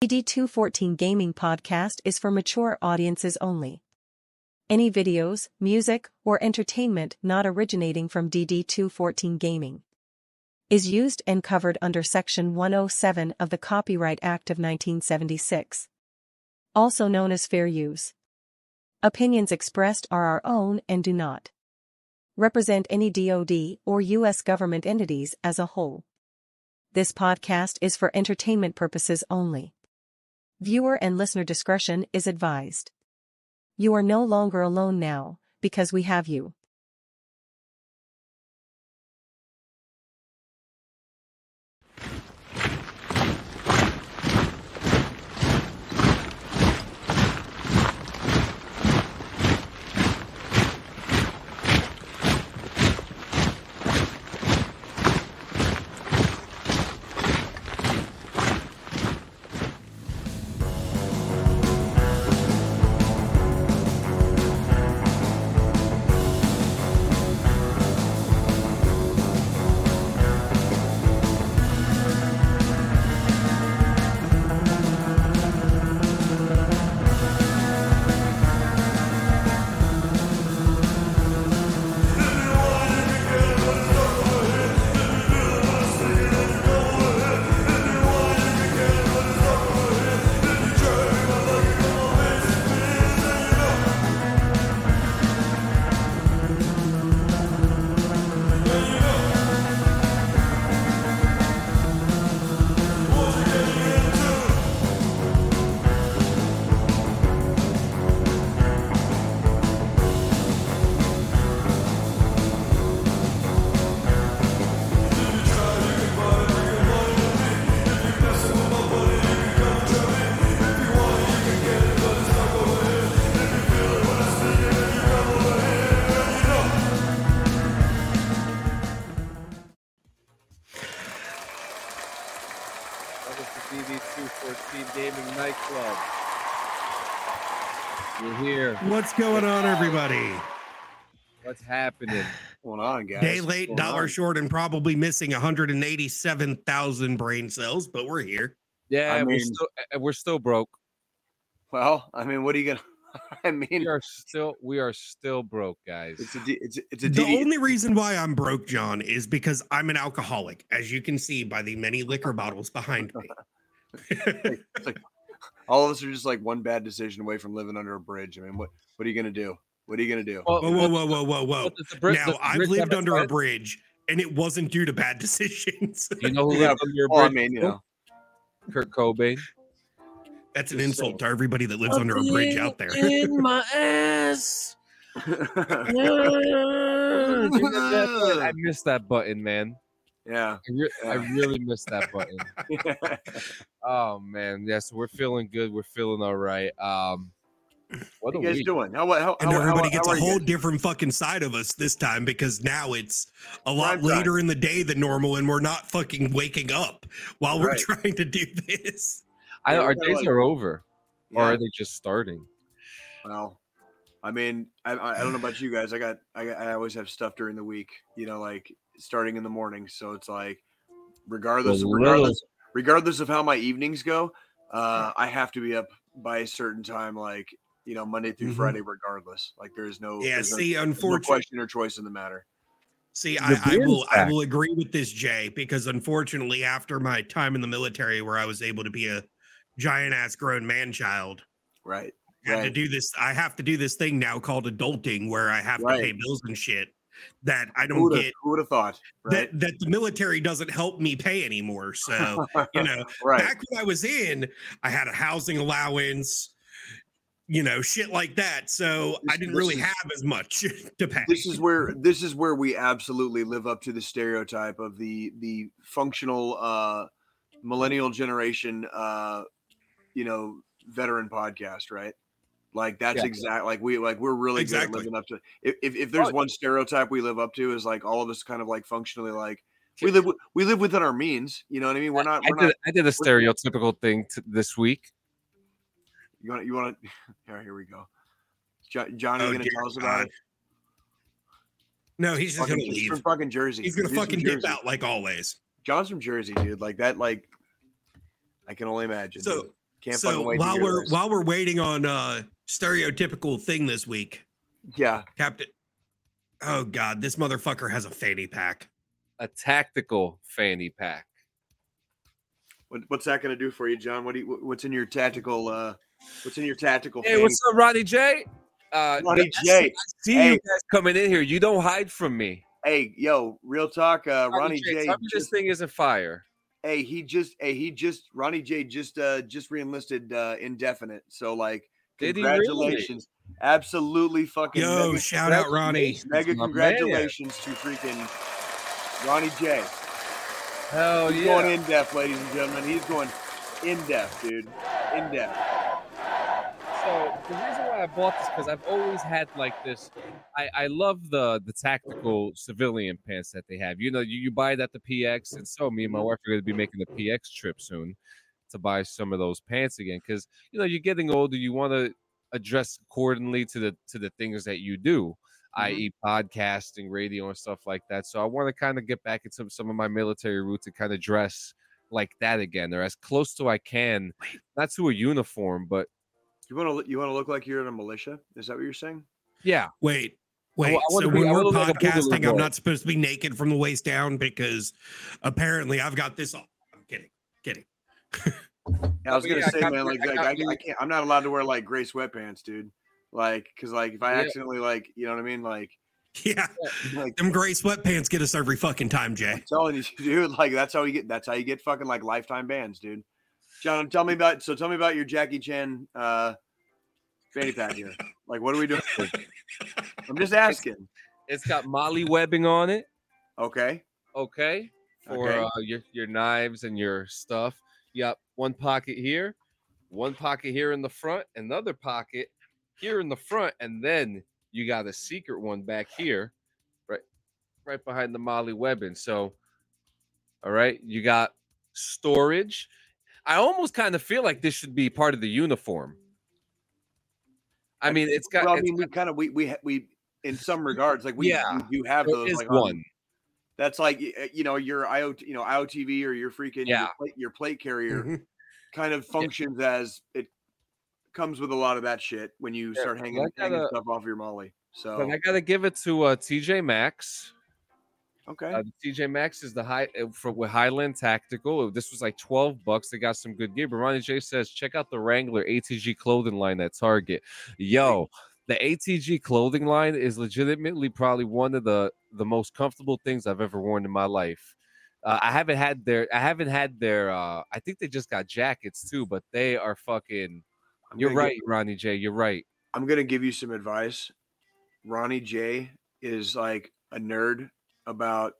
DD214 Gaming Podcast is for mature audiences only. Any videos, music, or entertainment not originating from DD214 Gaming is used and covered under Section 107 of the Copyright Act of 1976, also known as fair use. Opinions expressed are our own and do not represent any DoD or U.S. government entities as a whole. This podcast is for entertainment purposes only. Viewer and listener discretion is advised. You are no longer alone now, because we have you. Going on, everybody? What's happening? What's going on, guys? Day late, dollar on? short, and probably missing 187,000 brain cells, but we're here. Yeah, I we're mean- still uh, we're still broke. Well, I mean, what are you gonna? I mean, We are still we are still broke, guys. it's a D, it's a- it's a The D, only reason why I'm broke, John, is because I'm an alcoholic, as you can see by the many liquor bottles behind me. it's like all of us are just like one bad decision away from living under a bridge. I mean, what what are you gonna do? What are you gonna do? Well, Whoa, whoa, whoa, whoa, whoa, whoa. well, bri- Now, I've lived under a bridge, and it wasn't due to bad decisions. You know who Yeah, lived under a well, I bridge? mean, you know, Kurt Cobain. That's an insult to everybody that lives under a bridge out there. In my ass. I missed that button, man. yeah. I, re- I really missed that button. Oh man, yes, we're feeling good. We're feeling all right. Um, what what are you guys week. doing? How how And how, everybody how, gets how a whole different fucking side of us this time because now it's a lot Prime time. later in the day than normal and we're not fucking waking up while we're Right. trying to do this. I, our we're days like- are over, or are they just starting? well, I mean, I, I I don't know about you guys. I got I got, I always have stuff during the week. You know, like starting in the morning. So it's like, regardless Well, regardless regardless of how my evenings go, uh, I have to be up by a certain time, like you know, Monday through Mhm. Friday, regardless. Like there's no Yeah, there's no, see, no unfortunately, question or choice in the matter. see, The I, I beer's will, I will agree with this, Jay, because unfortunately, after my time in the military, where I was able to be a giant ass grown man child, Right. I had to do this. I have to do this thing now called adulting, where I have to pay bills and shit that I don't would have get. who would have thought? Right. That, that the military doesn't help me pay anymore. So you know, right. back when I was in, I had a housing allowance, you know, shit like that. So I didn't really is- have as much to pay. this is where this is where we absolutely live up to the stereotype of the the functional uh millennial generation uh you know veteran podcast right like that's Yeah. exact like we like we're really good Exactly. at living up to if, if if there's Oh, one stereotype we live up to is like all of us kind of like functionally like we live we live within our means you know what i mean we're not I we're did, not I did a stereotypical thing t- this week. You want you want to here, here we go Jo- johnny Oh, you gonna dear tell us about God. it No, he's just fucking, gonna he's leave. from fucking jersey He's gonna from fucking dip out like always. John's from Jersey, dude. Like that, like I can only imagine. So dude. Can't so fucking wait. while we're this. while we're waiting on uh stereotypical thing this week, yeah, Captain. Oh God, this motherfucker has a fanny pack. A tactical fanny pack. what, what's that going to do for you, John? What do you, what's in your tactical? uh What's in your tactical? Hey, fanny- what's up, Ronnie J? Uh, Ronnie J. I see- I see Hey. you guys coming in here. You don't hide from me. Hey, yo, real talk. Uh, Ronnie J, J. tell this thing isn't fire. hey, he just, hey, he just, Ronnie J. Just, uh, just reenlisted uh, indefinite. So like, Did he really? congratulations, absolutely fucking. Yo, mega, shout out Ronnie. mega my man. congratulations to freaking Ronnie J. Hell He's yeah. going in depth, ladies and gentlemen. He's going in depth, dude. In depth. The reason why I bought this because I've always had like this. I, I love the the tactical civilian pants that they have. You know, you, you buy it at the PX, and so me and my mm-hmm. wife are going to be making the PX trip soon to buy some of those pants again because you know you're getting older. You want to address accordingly to the to the things that you do, mm-hmm. i.e., podcasting, radio, and stuff like that. So I want to kind of get back into some of my military roots and kind of dress like that again, or as close to I can, not to a uniform, but You want to you want to look like you're in a militia? Is that what you're saying? yeah. Wait, wait. wa- I so be- when we're wanna like podcasting, I'm not supposed to be naked from the waist down because apparently I've got this. On. I'm kidding, kidding. Yeah, I was gonna yeah, I say, got man, you- like, I like got I, you. I can't. I'm not allowed to wear like gray sweatpants, dude. Like, cause like if I Yeah. accidentally like, you know what I mean? Like, Yeah, like them gray sweatpants get us every fucking time, Jay. I'm telling you, dude. Like that's how you get. That's how you get fucking like lifetime bans, dude. John, tell me about. So tell me about your Jackie Chan uh fanny pack here. Like, what are we doing? I'm just asking. It's got MOLLE webbing on it. Okay. Okay. For Okay. Uh, your your knives and your stuff. You got one pocket here, one pocket here in the front, another pocket here in the front, and then you got a secret one back here, right, right behind the MOLLE webbing. So, all right, you got storage. I almost kind of feel like this should be part of the uniform. I mean, it's got. Well, I mean, we kind of we we we in some regards like we, Yeah, do have those like on- one. That's like uh, you know your IoT, you know IOTV or your freaking Yeah. your, plate, your plate carrier Mhm. kind of functions as it comes with a lot of that shit when you Yeah, start hanging, gotta- stuff off your MOLLE. So I gotta give it to uh, TJ Maxx. Okay, Uh, the TJ Maxx is the high uh, for with Highland Tactical. This was like twelve bucks. They got some good gear. But Ronnie J says, check out the Wrangler ATG clothing line at Target. Yo, the ATG clothing line is legitimately probably one of the the most comfortable things I've ever worn in my life. Uh, I haven't had their I haven't had their uh I think they just got jackets too, but they are fucking you're right, Give, Ronnie J. You're right. I'm gonna give you some advice. Ronnie J is like a nerd about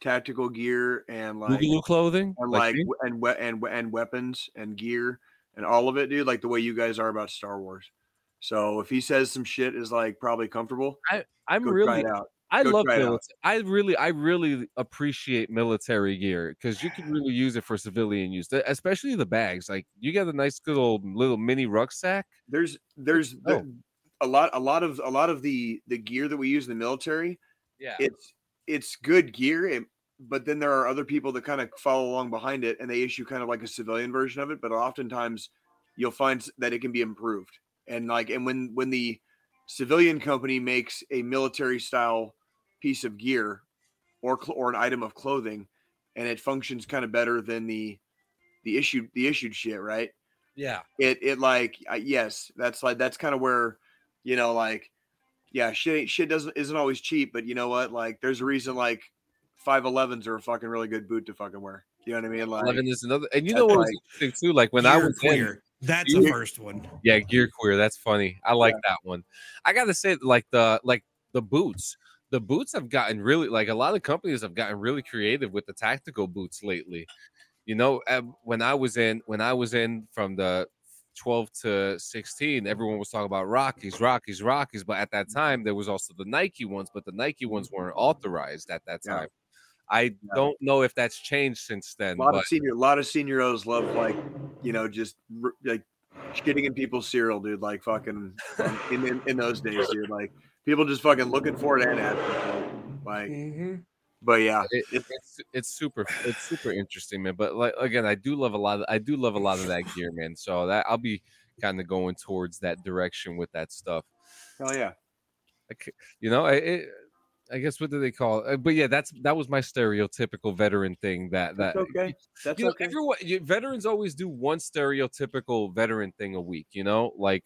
tactical gear and like Boogaloo clothing. and like like and we- and and weapons and gear and all of it, dude. Like the way you guys are about Star Wars. So if he says some shit is like probably comfortable, I'm go try really. I Go love military. I really, I really appreciate military gear because you can really use it for civilian use, especially the bags. Like you get a nice, good old little mini rucksack. There's there's Oh. the, a lot a lot of a lot of the the gear that we use in the military. Yeah, It's it's good gear, but then there are other people that kind of follow along behind it, and they issue kind of like a civilian version of it. But oftentimes, you'll find that it can be improved, and like and when when the civilian company makes a military style piece of gear or cl- or an item of clothing, and it functions kind of better than the the issued the issued shit, right? yeah. it it like yes that's like that's kind of where you know like yeah shit shit doesn't isn't always cheap but you know what like there's a reason like 511s are a fucking really good boot to fucking wear you know what i mean like Eleven is another, and you know what was like- interesting too? Like when I Gear was in, queer. That's you- the first one. yeah, gear queer. That's funny. I like that one. I gotta say, like the like the boots. The boots have gotten really like a lot of companies have gotten really creative with the tactical boots lately. You know, um, when I was in when I was in from the 12 to 16, everyone was talking about Rockies, Rockies, Rockies. But at that time, there was also the Nike ones, but the Nike ones weren't authorized at that Yeah. time. I don't know if that's changed since then. a lot But of senior a lot of senioros love like you know just like shitting in people's cereal dude like fucking um, in, in in those days dude like people just fucking looking for it and asking for it. like Mhm. But yeah, it, it, it's it's super it's super interesting, man. But like again, I do love a lot of I do love a lot of that gear, man. So that I'll be kind of going towards that direction with that stuff. hell yeah. Like, you know, I it, I guess what do they call it? Uh, But yeah, that's that was my stereotypical veteran thing. That that That's okay. That's you know, okay. everyone you, veterans always do one stereotypical veteran thing a week. You know, like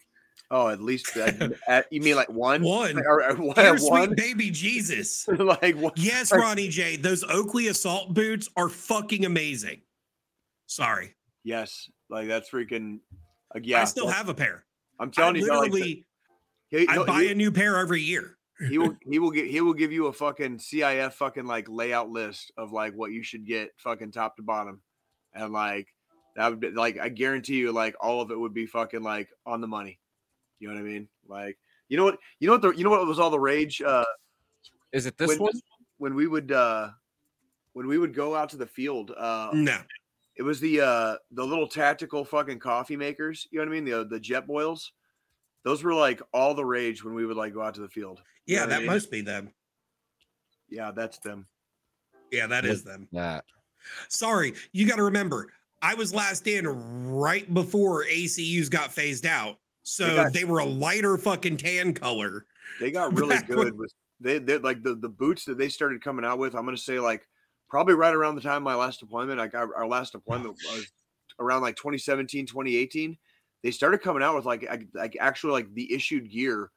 Oh, at least at, at- you mean like one? One. Or, or one? Sweet one? baby Jesus. like one? Yes, Ronnie J. Those Oakley assault boots are fucking amazing. Sorry. Yes, like that's freaking. Like, yeah, I still have a pair. I'm I telling you, dog, like, literally he, I buy he- a new pair every year. he will he will get he will give you a fucking CIF fucking like layout list of like what you should get fucking top to bottom, and like that would be like I guarantee you like all of it would be fucking like on the money. You know what I mean? Like you know what you know what the you know what was all the rage uh is it this when, one? when we would uh when we would go out to the field uh No. it was the uh the little tactical fucking coffee makers you know what i mean the the Jetboils those were like all the rage when we would like go out to the field You Yeah, what I that mean? must be them. yeah that's them Yeah, that Look- is them. That Sorry, you got to remember, I was last in right before ACUs got phased out. So They got- they were a lighter fucking tan color. they got really good with they they like the the boots that they started coming out with i'm gonna say like probably right around the time of my last deployment like our, our last deployment was around like 2017 2018 they started coming out with like like actually like the issued gear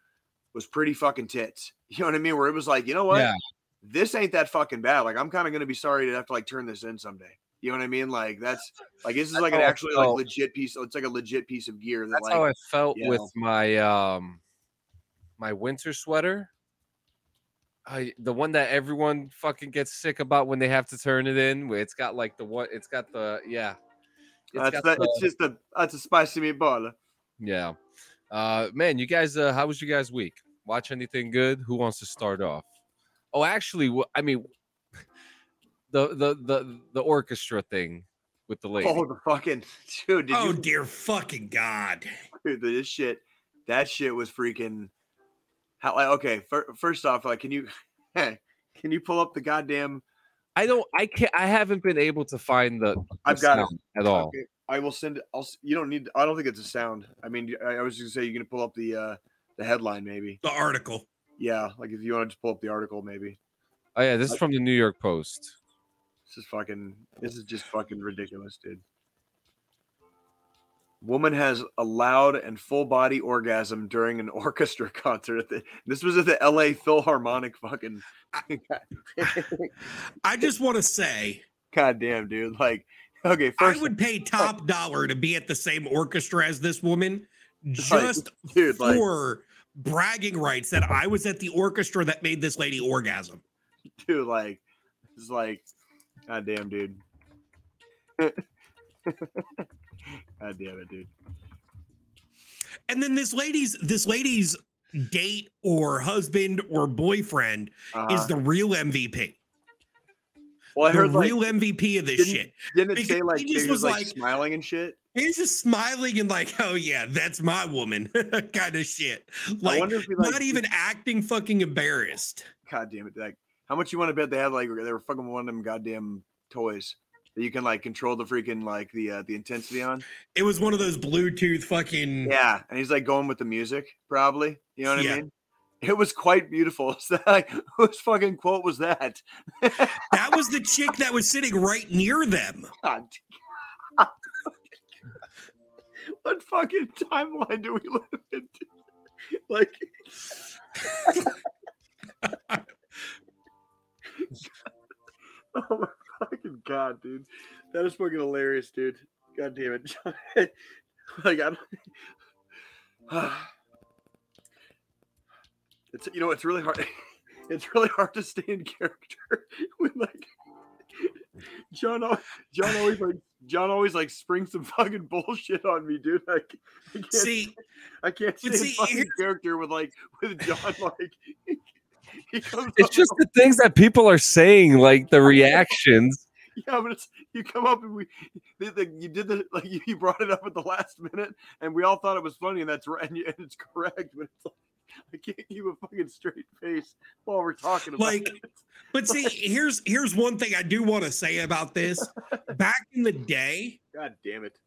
was pretty fucking tits you know what i mean where it was like you know what yeah. this ain't that fucking bad. Like I'm kind of gonna be sorry to have to like turn this in someday. You know what I mean? Like that's like this is That's like an actually like legit piece. It's like a legit piece of gear that That's like how I felt with know. my um my winter sweater. I the one that everyone fucking gets sick about when they have to turn it in. Where it's got like the what? It's got the yeah. It's that's got that, the- it's just a that's a spicy meatball. yeah. Uh man, you guys uh how was your guys week? Watch anything good? Who wants to start off? Oh, actually, I mean the the the the orchestra thing with the lady. Oh the fucking dude! Did oh you dear fucking god. dude, this shit? That shit was freaking. How like okay? Fir- first off, like, can you can you pull up the goddamn? I don't I can't I haven't been able to find the, the I've got it. at all. Okay, I will send it. I'll. You don't need. I don't think it's a sound. I mean, I, I was just gonna say you're gonna pull up the uh the headline maybe. The article. Yeah, like if you want to just pull up the article, maybe. Oh yeah, this is from the New York Post. This is fucking. This is just fucking ridiculous, dude. Woman has a loud and full body orgasm during an orchestra concert. At the, this was at the L.A. Philharmonic. Fucking. I just want to say, God damn, dude. Like, okay, first I would pay top dollar to be at the same orchestra as this woman just dude, like, for bragging rights that I was at the orchestra that made this lady orgasm. dude, like, it's like, god damn, dude. god damn it, dude. And then this lady's this lady's date or husband or boyfriend Uh, is the real MVP. well, I The heard like, real MVP of this didn't- shit. didn't it say like he just was, was like, like- smiling and shit? He's just smiling and like, oh yeah, that's my woman, kind of shit. Like, he like, not even acting fucking embarrassed. God damn it! Like, how much you want to bet they had? Like, they were fucking one of them goddamn toys that you can like control the freaking like the uh, the intensity on. It was one of those Bluetooth fucking. Yeah, and he's like going with the music, probably. You know what Yeah. I mean? It was quite beautiful. So, like, whose fucking quote was that? That was the chick that was sitting right near them. God. what fucking timeline do we live in? Like, oh my fucking god, dude, that is fucking hilarious, dude. God damn it, like I don't. It's you know it's really hard. It's really hard to stay in character when like John. John always like John always like springs some fucking bullshit on me, dude. Like I can't, See, I can't stay but in see, fucking character with like with John. Like he comes. It's up just the things that people are saying, like the reactions. Yeah, but it's you come up and we the, the, you did the like you, you brought it up at the last minute and we all thought it was funny and that's right and, you, and it's correct, but it's like I can't keep a fucking straight face while we're talking about Like, it. But see, here's here's one thing I do want to say about this. Back in the day, God damn it.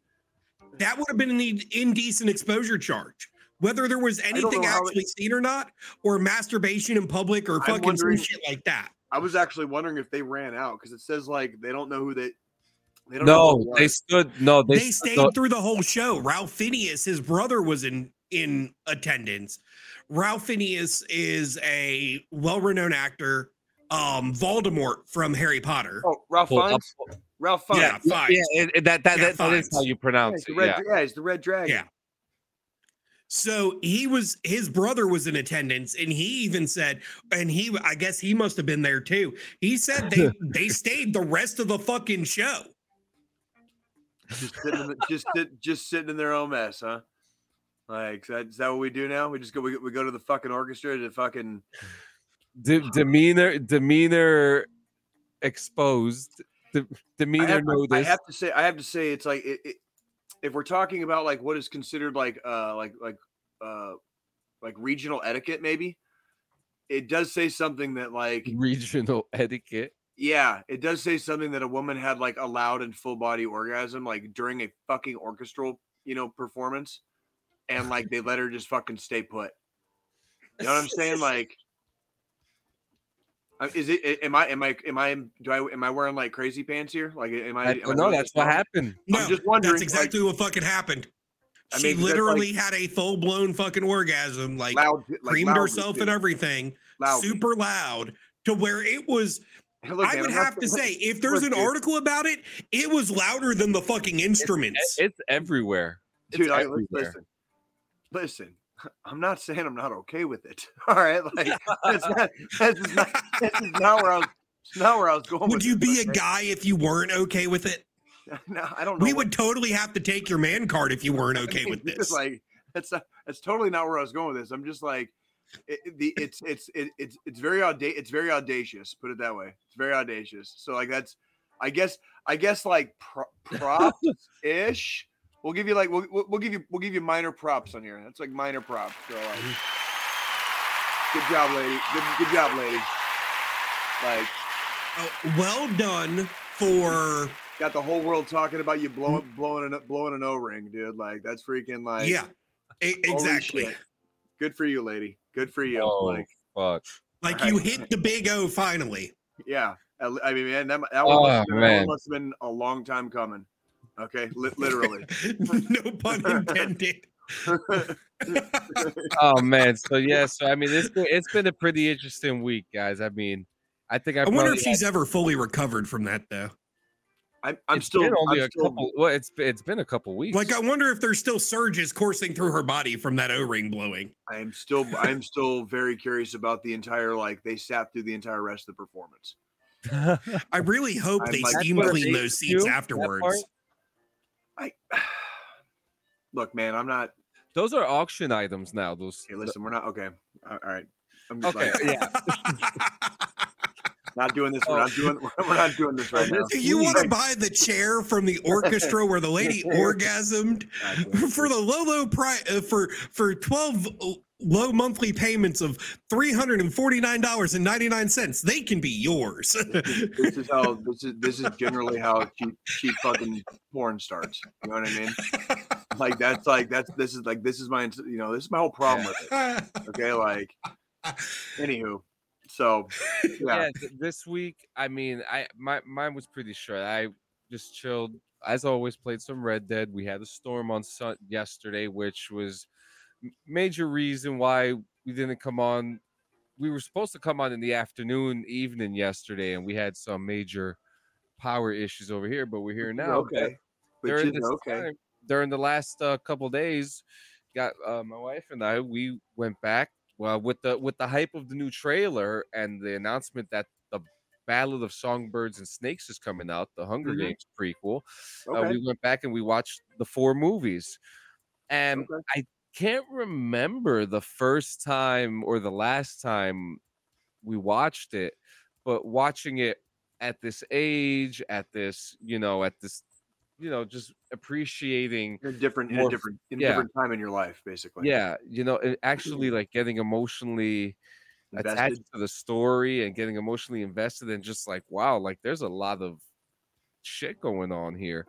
that would have been an indecent exposure charge. Whether there was anything know how it- actually seen or not, or masturbation in public or I'm fucking some shit like that. I was actually wondering if they ran out because it says like they don't know who they they don't know No, who it they stood. No, they, They, stayed no, through the whole show. Ralph Phineas, his brother, was in in attendance. Ralph Phineas is a well-renowned actor. Um, Voldemort from Harry Potter. Oh, Ralph Well, Fiennes. Ralph Fiennes. Yeah, yeah, Fiennes. yeah, it- that that, Yeah, that, that is how Fiennes. you Yeah, pronounce he's the it. red, Yeah. yeah, he's the red dragon. Yeah. So he was his brother was in attendance, and he even said, and he I guess he must have been there too. He said they they stayed the rest of the fucking show. Just sitting the, just sit, just sitting in their own mess, huh? Like is that, is that what we do now? We just go we, we go to the fucking orchestra to fucking De- demeanor, demeanor exposed. De- I demeanor have, I have to say I have to say it's like it, it, if we're talking about like what is considered like uh like like uh like regional etiquette maybe it does say something that like regional etiquette. yeah it does say something that a woman had like a loud and full body orgasm like during a fucking orchestral you know performance and like they let her just fucking stay put you know what i'm saying like Uh, is it am i am i am i do i am i wearing like crazy pants here like am i, I, am I no, doing that's what happened. No, I'm just wondering, that's exactly what fucking happened. I she mean, that's literally had a full blown fucking orgasm, like loud like creamed loudly, herself too. and everything, Loudly. super loud, to where it was. Look, I would I'm have to say, if there's an dude. article about it, it was louder than the fucking instruments. It's everywhere. It's dude, I, listen, listen. I'm not saying I'm not okay with it. All right, like that's not that's not that's not where I was. it's Not where I was going. Would you this, be a guy if you weren't okay with it? No, I don't know. We would totally have to take your man card if you weren't I okay mean, with it's this. Like that's not, that's totally not where I was going with this. I'm just like, it, it- the it's it's it, it's it's very audacious. It's very audacious. Put it that way. It's very audacious. So like that's, I guess I guess like pro- props ish. We'll give you like we'll, we'll we'll give you we'll give you minor props on here. That's like minor props. So like, mm-hmm. good job, lady. Good good job, lady. Like Oh, well done for got the whole world talking about you blowing mm-hmm. blowing an blowing an O ring, dude. Like that's freaking like yeah, holy exactly. shit. Good for you, lady. Good for you. Oh, Like fuck. Like you hit the big O finally. yeah, I I mean, man, that, that, one, Oh, must have that one must have been a long time coming. Okay, li- literally. no pun intended. Oh man. So yeah. So I mean, it's been it's been a pretty interesting week, guys. I mean, I think I, I wonder if she's ever fully recovered from that though. I'm, I'm it's still been only I'm a still, couple. Well, it's been- it's been a couple weeks. Like I wonder if there's still surges coursing through her body from that O-ring blowing. I am still I'm still very curious about the entire like they sat through the entire rest of the performance. I really hope I'm they like- steam clean those seats afterwards. Part? I look, man, I'm not. Those are auction items now. Those. Hey, listen, we're not okay. All all right, I'm just Okay. like, Yeah. not doing this. We're Oh. not doing. We're not doing this right now. you want to buy the chair from the orchestra where the lady orgasmed God damn it. for the low low price uh, for for 12 low monthly payments of $349.99 they can be yours this is how this is this is generally how cheap cheap fucking porn starts. You know what I mean? Like that's like that's this is like this is my you know this is my whole problem with it. Okay, like anywho, so yeah. yeah, th- this week, I mean, I my mine was pretty short. I just chilled. As always, played some Red Dead. We had a storm on sun- yesterday, which was m- major reason why we didn't come on. We were supposed to come on in the afternoon, evening yesterday, and we had some major power issues over here. But we're here now. okay, but during this okay. time, during the last uh, couple days, got uh, my wife and I. We went back well with the with the hype of the new trailer and the announcement that the Ballad of Songbirds and Snakes is coming out, the Hunger Mhm. Games prequel. Uh, Okay. we went back and we watched the four movies, and Okay. I can't remember the first time or the last time we watched it, but watching it at this age, at this, you know, at this you know, just appreciating You're different in More a f- different in a yeah. different time in your life, basically. yeah, you know, and actually like getting emotionally attached to the story and getting emotionally invested and just like wow, like there's a lot of shit going on here.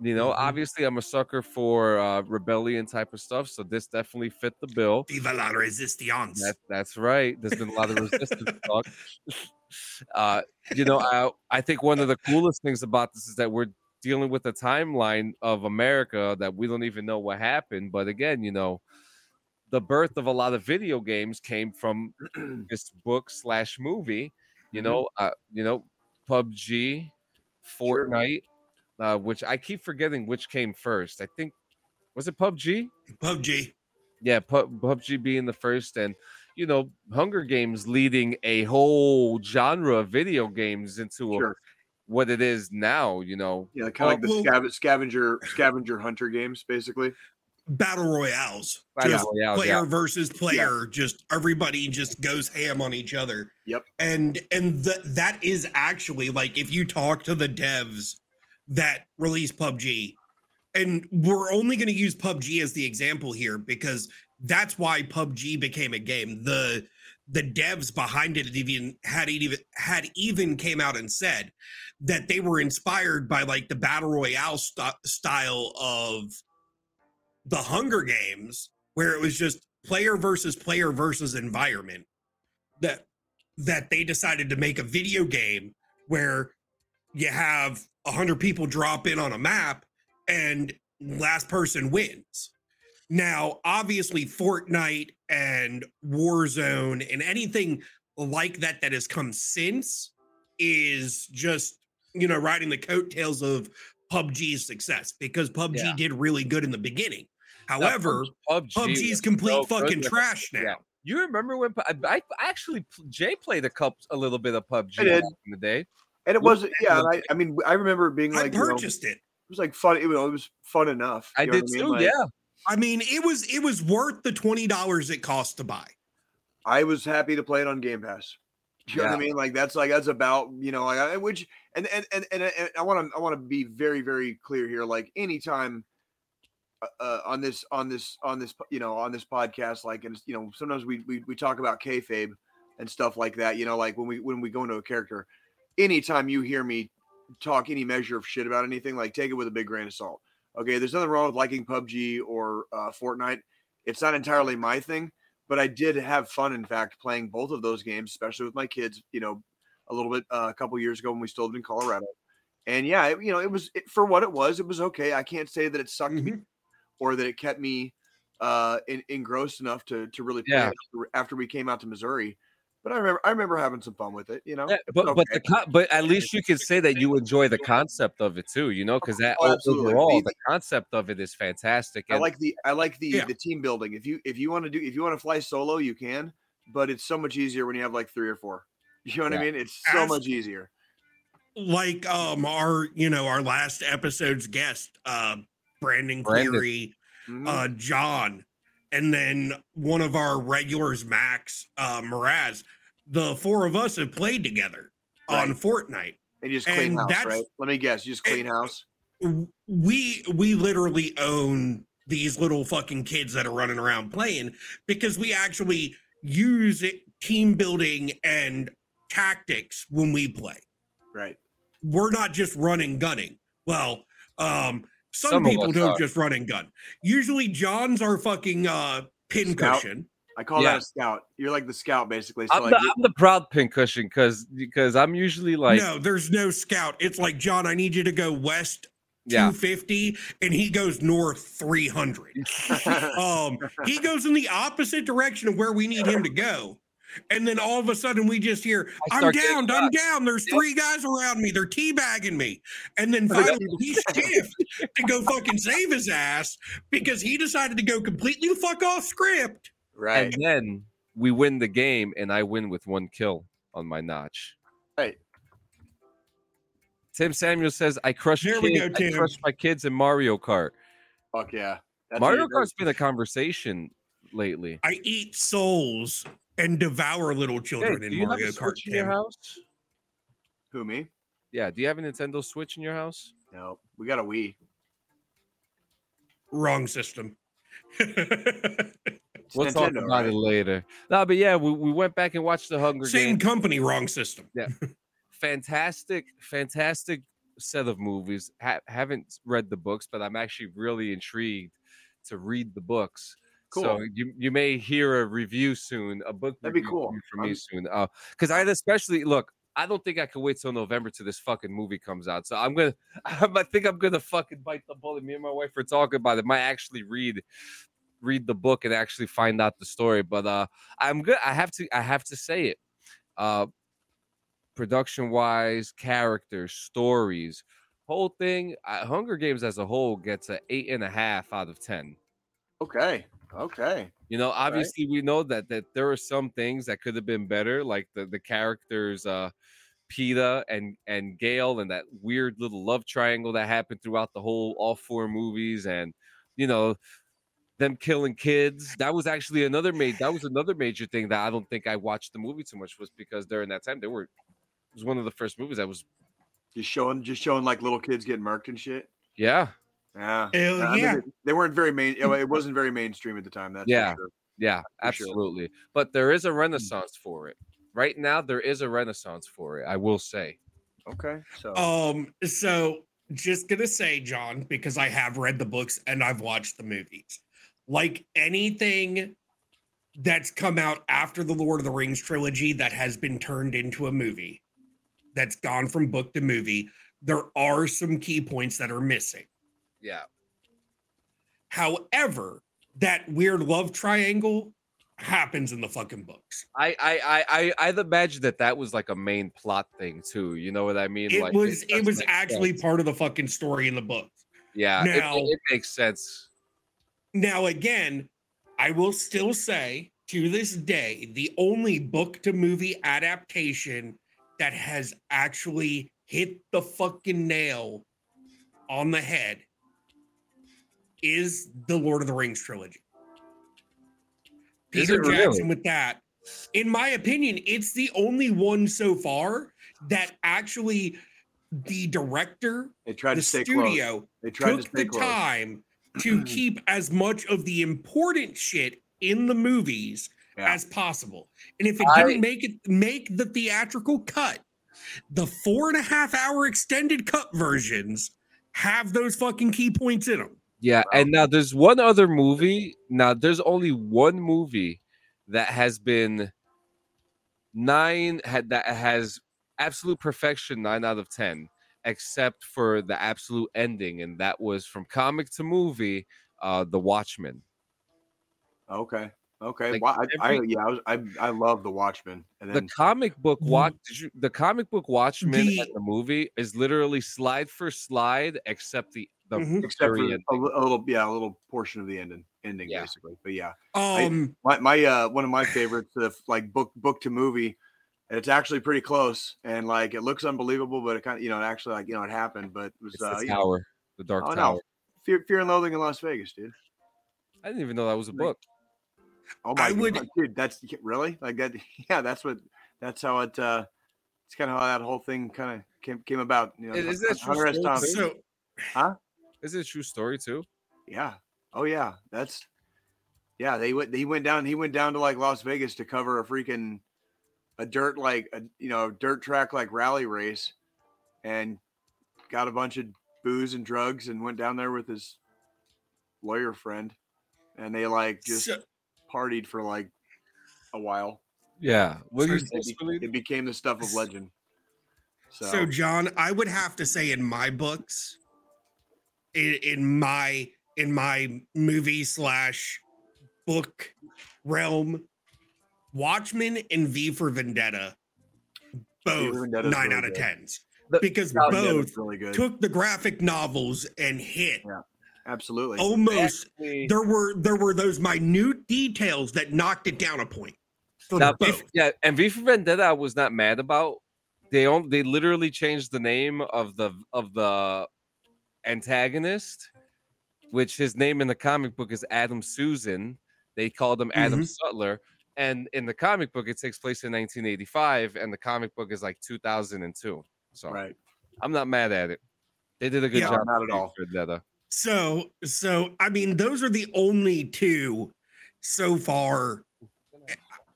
You know, Mhm. obviously I'm a sucker for uh rebellion type of stuff, so this definitely fit the bill. Viva la resistance. That, that's right. There's been a lot of resistance talk. Uh, you know, I, I think one of the coolest things about this is that we're dealing with a timeline of America that we don't even know what happened. But again, you know, the birth of a lot of video games came from this book slash movie. You Mhm. know, uh, you know, PUBG, Sure. Fortnite, uh, which I keep forgetting which came first. I think was it PUBG? PUBG. yeah, Pu- PUBG being the first, and you know, Hunger Games leading a whole genre of video games into a, what it is now. You know, Yeah, kind of like the Well- scav- scavenger scavenger hunter games, basically. Battle royales. Battle just Royales, player yeah. versus player. Just everybody just goes ham on each other. Yep. And and th- that is actually like if you talk to the devs that released PUBG, and we're only going to use PUBG as the example here because that's why PUBG became a game. The the devs behind it even had even had even came out and said that they were inspired by like the battle royale st- style of the Hunger Games, where it was just player versus player versus environment. That that they decided to make a video game where you have a hundred people drop in on a map and last person wins. Now, obviously, Fortnite and Warzone and anything like that that has come since is just you know riding the coattails of PUBG's success because PUBG Yeah. did really good in the beginning. Now, However, PUBG PUBG's complete so fucking with- trash now. Yeah. You remember when I, I actually Jay played a cup a little bit of PUBG back in the day. And it wasn't. Yeah, and I, I mean, I remember it being I like, you know, it it. was like fun. It was, it was fun enough. I you know did mean? too. Like, yeah, I mean, it was it was worth the twenty dollars it cost to buy. I was happy to play it on Game Pass. You know what I mean? Like that's like that's about you know like I, which and and and and, and I want to I want to be very very clear here. Like anytime uh, uh, on this on this on this you know on this podcast, like and you know sometimes we we we talk about kayfabe and stuff like that. You know, like when we when we go into a character, anytime you hear me talk any measure of shit about anything, like take it with a big grain of salt. Okay, there's nothing wrong with liking PUBG or uh, Fortnite. It's not entirely my thing, but I did have fun, in fact, playing both of those games, especially with my kids. You know, a little bit uh, a couple years ago when we still lived in Colorado. And yeah, it, you know, it was it, for what it was. It was okay. I can't say that it sucked me Mhm. or that it kept me uh, in, engrossed enough to to really play Yeah. after- after we came out to Missouri. But I remember I remember having some fun with it. You know, Yeah, but was but the con- but at least you can say that you enjoy the concept of it too, you know, because that Oh, overall The- the concept of it is fantastic. I like the I like the Yeah. the team building. If you if you want to do if you want to fly solo, you can, but it's so much easier when you have like three or four. You know what Yeah. I mean? It's so As- much easier. Like um our you know our last episode's guest, uh Brandon Brandon. Cleary, Mhm. uh John, and then one of our regulars, Max uh Mraz. The four of us have played together on Fortnite. and you just clean and house, right? Let me guess, you just clean house. we we literally own these little fucking kids that are running around playing because we actually use it, team building and tactics when we play. Right. We're not just running gunning. Well, um some, Some people don't are. just run and gun. Usually John's our fucking uh pin Scout. cushion. I call Yeah. that a scout. You're like the scout, basically. So I'm like, the, you- I'm the proud pincushion because because I'm usually like no, there's no scout. It's like John, I need you to go west yeah 250 and he goes north 300. um he goes in the opposite direction of where we need him to go and then all of a sudden we just hear I i'm start down i'm down there's Yep. three guys around me they're teabagging me and then finally he shifts to go fucking save his ass because he decided to go completely the fuck off script right. and then we win the game and I win with one kill on my notch. Right. Tim Samuel says I crushed There we kids, go, I Tim. crushed my kids in Mario Kart. Fuck yeah. That's Mario. Kart's been a conversation lately. i eat souls and devour little Hey, children do in you have mario a kart Switch in your house? Who me? Yeah. Do you have a Nintendo Switch in your house? No, we got a Wii. Wrong system. We'll talk about right? it later. No, but yeah, we, we went back and watched the Hunger Same Games. company, wrong system. Yeah. fantastic, fantastic set of movies. Ha- haven't read the books, but I'm actually really intrigued to read the books. So Cool. you you may hear a review soon, a book That'd be cool. from me soon. Uh, because I'd especially look. I don't think I can wait till November till this fucking movie comes out. So I'm gonna, I think I'm gonna fucking bite the bullet. Me and my wife are talking about it. Might actually read, read the book and actually find out the story. But uh, I'm good. I have to, I have to say it. Uh, production wise, characters, stories, whole thing. Uh, Hunger Games as a whole gets an eight and a half out of ten. Okay. Okay. You know, obviously we know that that there are some things that could have been better, like the the characters, uh, Peeta and and Gale, and that weird little love triangle that happened throughout the whole all four movies, and you know, them killing kids. That was actually another made. That was another major thing that I don't think I watched the movie too much was because during that time they were. It was one of the first movies that was Just showing, just showing like little kids getting murked and shit. yeah Yeah. Hell I mean, yeah. they- they weren't very main. It wasn't very mainstream at the time. That's Yeah. sure. Yeah, For sure. absolutely. But there is a renaissance for it. Right now, there is a renaissance for it. I will say. Okay. So Um, so just gonna say, John, because I have read the books and I've watched the movies. Like anything that's come out after the Lord of the Rings trilogy that has been turned into a movie, that's gone from book to movie, there are some key points that are missing. Yeah. However, that weird love triangle happens in the fucking books. I I I I I'd imagine that that was like a main plot thing too. You know what I mean? It like, was it does was actually sense. part of the fucking story in the books. yeah. Now- it, it makes sense. Now, again, I will still say to this day, the only book to movie adaptation that has actually hit the fucking nail on the head is the Lord of the Rings trilogy. Peter it really? Jackson with that. In my opinion, it's the only one so far that actually the director, they tried the to stay close. studio, They tried to took stay the close. time to keep as much of the important shit in the movies Yeah. as possible. And if it I- didn't make it make the theatrical cut, the four and a half hour extended cut versions have those fucking key points in them. Yeah, and now there's one other movie. Now there's only one movie that has been nine had that has absolute perfection, nine out of ten, except for the absolute ending, and that was from comic to movie, uh, The Watchmen. Okay. Okay. Like, Wa- I, I, yeah, I, was, I I love the Watchmen. And The comic book Mhm. watch did you, the comic book Watchmen The- the movie is literally slide for slide, except the the Mhm. except for a, a little, yeah, a little portion of the ending, ending Yeah. basically. But yeah, Um, my my uh one of my favorites, the like book book to movie. and It's actually pretty close, and like it looks unbelievable, but it kind of you know it actually like you know it happened, but it was It's uh, the you know, tower, the Dark Oh, no. Tower. Fear, Fear and Loathing in Las Vegas, dude. I didn't even know that was a book. Oh my I would- god, dude, that's really like that. Yeah, that's what that's how it. uh It's kind of how that whole thing kind of came came about. You know, Is- that true story too? so Is it a true story too? Yeah. Oh yeah. That's yeah. They went. He went down. He went down to like Las Vegas to cover a freaking a dirt like a you know dirt track like rally race, and got a bunch of booze and drugs and went down there with his lawyer friend, and they like just so, partied for like a while. Yeah. What So you it It, be- it became the stuff of legend. So, so John, I would have to say in my books, in, in my in my movie slash book realm, Watchmen and V for Vendetta, both Vendetta's nine really out of good. tens, The- because Val both really good. took the graphic novels and hit Absolutely. almost. Actually- There were there were those minute details that knocked it down a point. For Now, both. yeah, and V for Vendetta, I was not mad about. They only, they literally changed the name of the of the antagonist, which his name in the comic book is Adam Susan. They called him Adam mm-hmm. Sutler, and in the comic book, it takes place in 1985, and the comic book is like 2002. So Right. I'm not mad at it. They did a good Yeah, job. not at all. For Netta. So, so I mean, those are the only two so far.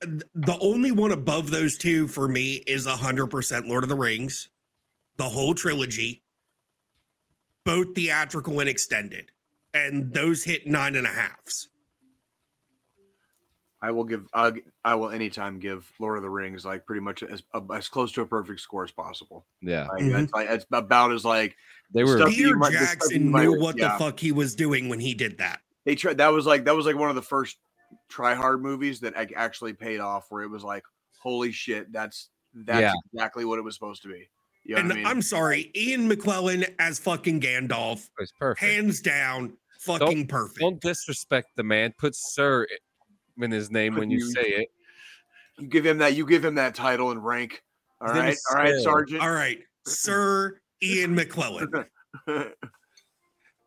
The only one above those two for me is hundred percent Lord of the Rings, the whole trilogy, both theatrical and extended, and those hit nine and a halves. I will give. I'll, g- I will anytime give Lord of the Rings like pretty much as as close to a perfect score as possible. Yeah, Like, Mhm. That's like it's about as like they were. Peter might- the stuff Jackson might- knew what yeah. the fuck he was doing when he did that. they tried. That was like that was like one of the first try hard movies that actually paid off. Where it was like, holy shit, that's that's Yeah. exactly what it was supposed to be. You know and what I mean? I'm sorry, Ian McKellen as fucking Gandalf, It's perfect. hands down, fucking perfect. Don't disrespect the man. Put Sir in his name when you you- say it. you give him that. You give him that title and rank. All His name right, is all right, Sir. Sergeant. All right, Sir Ian McKellen.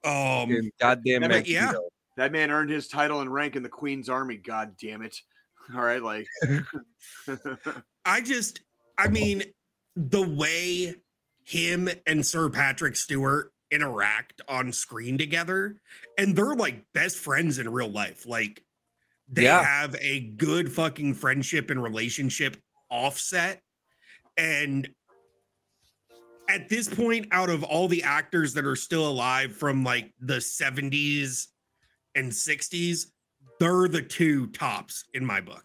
Um, Fucking goddamn that man. makes- yeah. that man earned his title and rank in the Queen's Army. God damn it! All right, like I just, I mean, the way him and Sir Patrick Stewart interact on screen together, and they're like best friends in real life. Like, they Yeah. have a good fucking friendship and relationship offset. And at this point, out of all the actors that are still alive from like the 70s and 60s, they're the two tops in my book.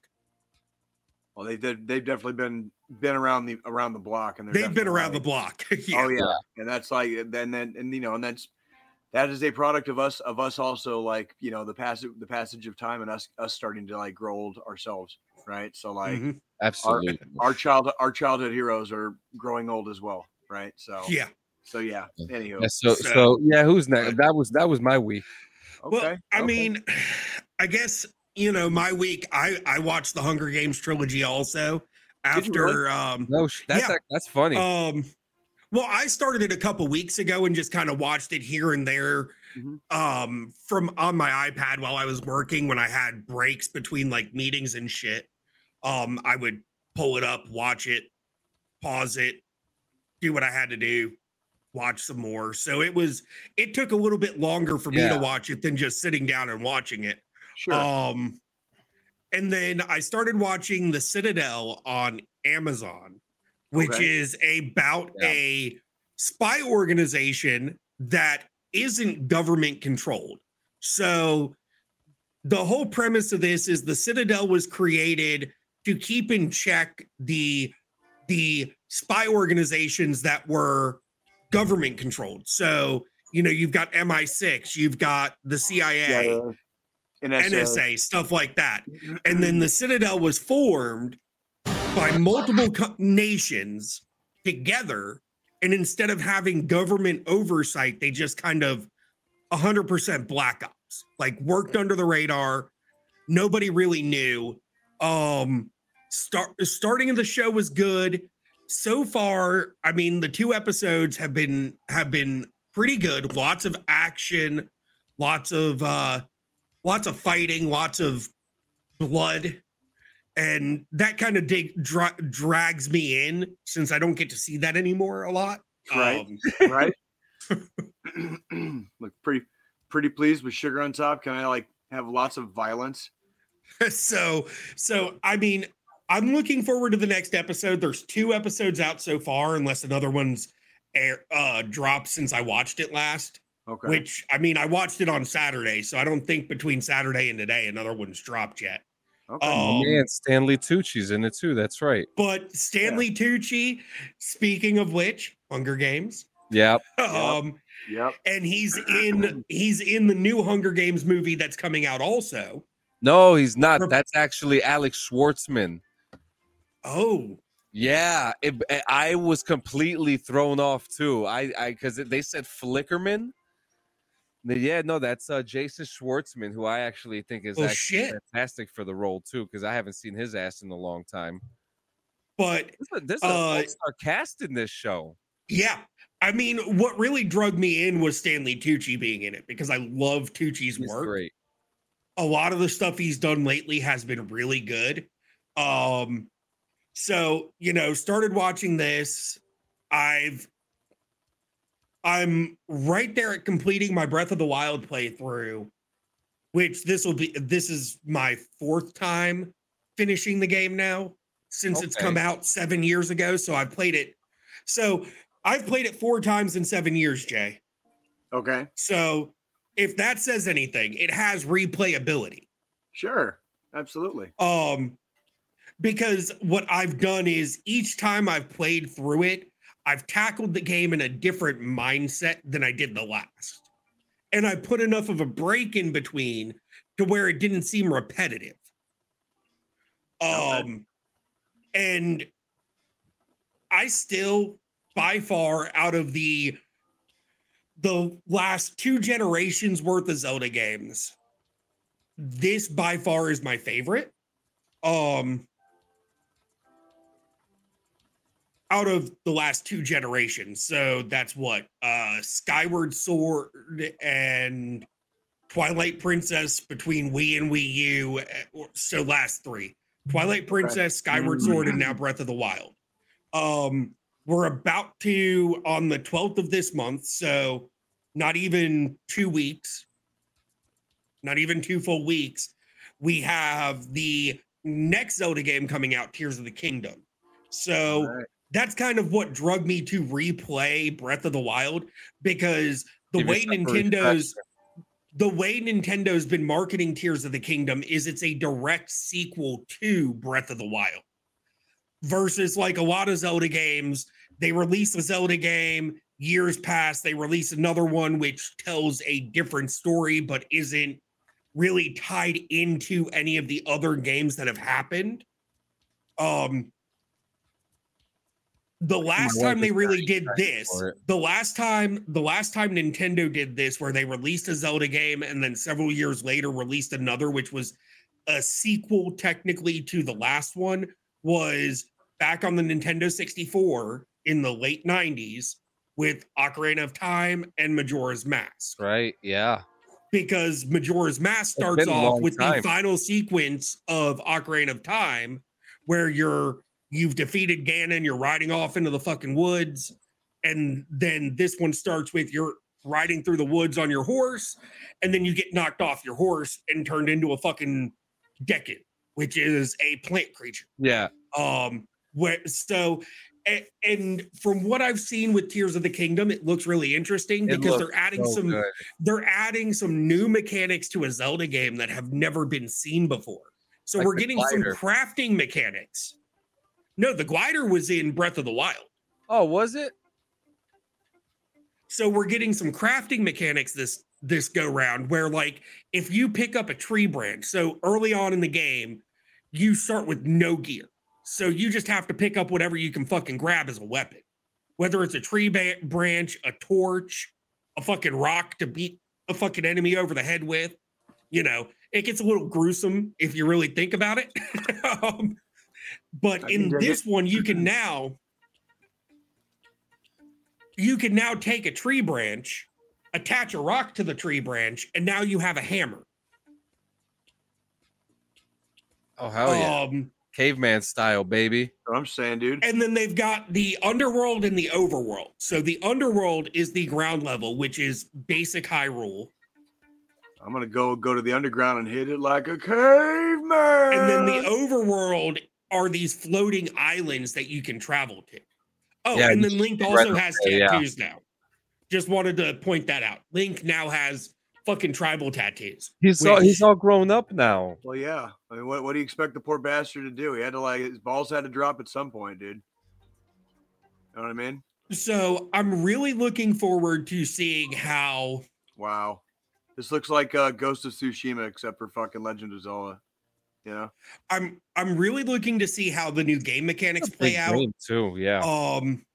well, they did. They've definitely been been around the around the block, and they're They've been definitely around the like- block. Oh yeah. yeah. and that's like then then and you know and that's that is a product of us of us also like you know the passage the passage of time and us us starting to like grow old ourselves, right? So like Mhm. Absolutely. our child our childhood heroes are growing old as well, right? So Yeah. so yeah. Anywho, Yeah, so, So- so yeah, who's next? That was that was my week. okay. Well, I okay. mean, I guess you know my week. I I watched the Hunger Games trilogy also Did you really? after um No, that's Yeah. ac- that's funny. um. Well, I started it a couple weeks ago and just kind of watched it here and there Mhm. um from on my iPad while I was working when I had breaks between like meetings and shit. Um I would pull it up, watch it, pause it, do what I had to do, watch some more. So it was it took a little bit longer for me Yeah. to watch it than just sitting down and watching it. Sure. Um, and then I started watching The Citadel on Amazon, which Okay. is about Yeah. a spy organization that isn't government controlled. So the whole premise of this is the Citadel was created to keep in check the the spy organizations that were government controlled. So, you know, you've got MI6, you've got the CIA, Yeah, NSA. NSA, stuff like that. And then mm-hmm. the Citadel was formed by multiple co- nations together. And instead of having government oversight, they just kind of 100% black ops, like worked under the radar. Nobody really knew. Um, start starting of the show was good. So far, I mean, the two episodes have been have been pretty good. Lots of action, lots of uh lots of fighting, lots of blood, and that kind of dig, dra- drags me in since I don't get to see that anymore a lot. Right. Um, right? Look pretty pretty pleased with sugar on top. Can I like have lots of violence? so, so I mean, I'm looking forward to the next episode. There's two episodes out so far, unless another one's air, uh, dropped since I watched it last. Okay. Which I mean, I watched it on Saturday, so I don't think between Saturday and today another one's dropped yet. Okay. oh Um, man, Stanley Tucci's in it too. That's right. But Stanley Tucci, speaking of which, Hunger Games. Yeah. Um, yep. and he's in he's in the new Hunger Games movie that's coming out also. No, he's not. Rep- That's actually Alex Schwartzman. Oh, Yeah, it, I was completely thrown off too. I, I, because they said Flickerman. Yeah, no, that's uh, Jason Schwartzman, who I actually think is Oh, fantastic for the role too, because I haven't seen his ass in a long time. but There's a, Uh, a all-star cast in this show. yeah, I mean, what really drug me in was Stanley Tucci being in it because I love Tucci's He's work. great. A lot of the stuff he's done lately has been really good. Um, so you know, started watching this. I've I'm right there at completing my Breath of the Wild playthrough, which this will be this is my fourth time finishing the game now since it's come out 7 years ago, so I played it. So, I've played it 4 times in 7 years, Jay. Okay. So, if that says anything, it has replayability. Sure. Absolutely. Um, because what I've done is each time I've played through it, I've tackled the game in a different mindset than I did the last. And I put enough of a break in between to where it didn't seem repetitive. Um, and I still, by far, out of the the last two generations worth of Zelda games, this by far is my favorite. Um, out of the last two generations, so that's what uh Skyward Sword and Twilight Princess between Wii and Wii U. eh, So last three: Twilight Princess, Skyward Sword, and now Breath of the Wild. Um, we're about to on the twelfth of this month, so not even two weeks, not even two full weeks. We have the next Zelda game coming out, Tears of the Kingdom. So right. That's kind of what drug me to replay Breath of the Wild because the Give way Nintendo's the way Nintendo's been marketing Tears of the Kingdom is it's a direct sequel to Breath of the Wild. Versus like a lot of Zelda games, they release a Zelda game, years pass, they release another one which tells a different story but isn't really tied into any of the other games that have happened. Um the last time they really did this, the last time the last time Nintendo did this, where they released a Zelda game and then several years later released another, which was a sequel technically to the last one, was back on the Nintendo 64 in the late 90s with Ocarina of Time and Majora's Mask Right. Yeah. because Majora's Mask starts off with time. the final sequence of Ocarina of Time, where you're you've defeated Ganon, you're riding off into the fucking woods, and then this one starts with you're riding through the woods on your horse, and then you get knocked off your horse and turned into a fucking Deku, which is a plant creature. Yeah. Um, where so. a- And from what I've seen with Tears of the Kingdom, it looks really interesting It because they're adding So some good. they're adding some new mechanics to a Zelda game that have never been seen before. So Like we're getting glider. some crafting mechanics. No, the glider was in Breath of the Wild. Oh, was it? So we're getting some crafting mechanics this this go round where like if you pick up a tree branch, so early on in the game, you start with no gear. So you just have to pick up whatever you can fucking grab as a weapon. Whether it's a tree ba- branch, a torch, a fucking rock to beat a fucking enemy over the head with. You know, it gets a little gruesome if you really think about it. um, but in can dig this one, you can now you can now take a tree branch, attach a rock to the tree branch, and now you have a hammer. Oh hell yeah. Um, Caveman style, baby. I'm saying, dude. and then they've got the underworld and the overworld. So the underworld is the ground level, which is basic Hyrule. I'm gonna go go to the underground and hit it like a caveman. And then the overworld are these floating islands that you can travel to. Oh, Yeah, and then Link also the- has yeah. tattoos now. Just wanted to point that out. Link now has fucking tribal tattoos. He's all he's all grown up now. well, yeah. I mean, what, what do you expect the poor bastard to do? He had to like his balls had to drop at some point, dude. You know what I mean? So I'm really looking forward to seeing how Wow. This looks like uh, Ghost of Tsushima, except for fucking Legend of Zelda. You know? I'm I'm really looking to see how the new game mechanics play out. too. Yeah. Um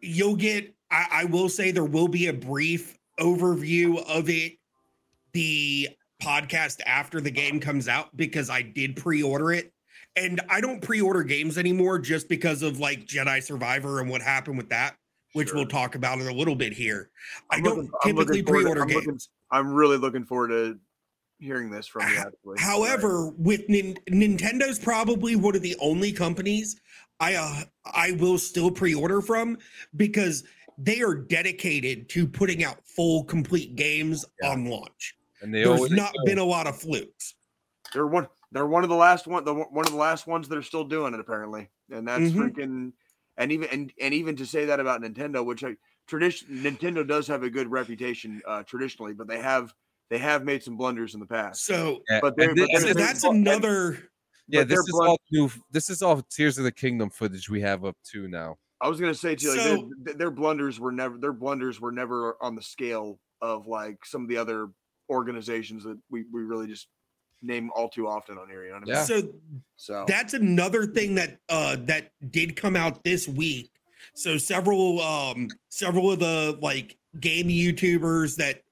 you'll get I, I will say there will be a brief overview of it the podcast after the game comes out because I did pre-order it. And I don't pre-order games anymore just because of like Jedi Survivor and what happened with that, which Sure. we'll talk about in a little bit here. I I'm don't looking- I'm looking typically to- pre-order I'm looking- games. I'm really looking forward to hearing this from you. Actually, However, with Nin- Nintendo's probably one of the only companies I uh, I will still pre-order from because they are dedicated to putting out full complete games Yeah. on launch. And they There's not do. been a lot of flukes. They're one. They're one of the last one. The one of the last ones that are still doing it apparently, and that's Mhm. freaking. And even and, and even to say that about Nintendo, which I tradition Nintendo does have a good reputation uh, traditionally, but they have they have made some blunders in the past. So, Yeah, but and they're- thi- but so they're- that's is all- another. Yeah, this is blood- all new. This is all Tears of the Kingdom footage we have up to now. I was gonna say too, like So- their, their blunders were never their blunders were never on the scale of like some of the other organizations that we, we really just name all too often on here. You know what I mean? Yeah. So So that's another thing that uh that did come out this week so several um several of the like game youtubers that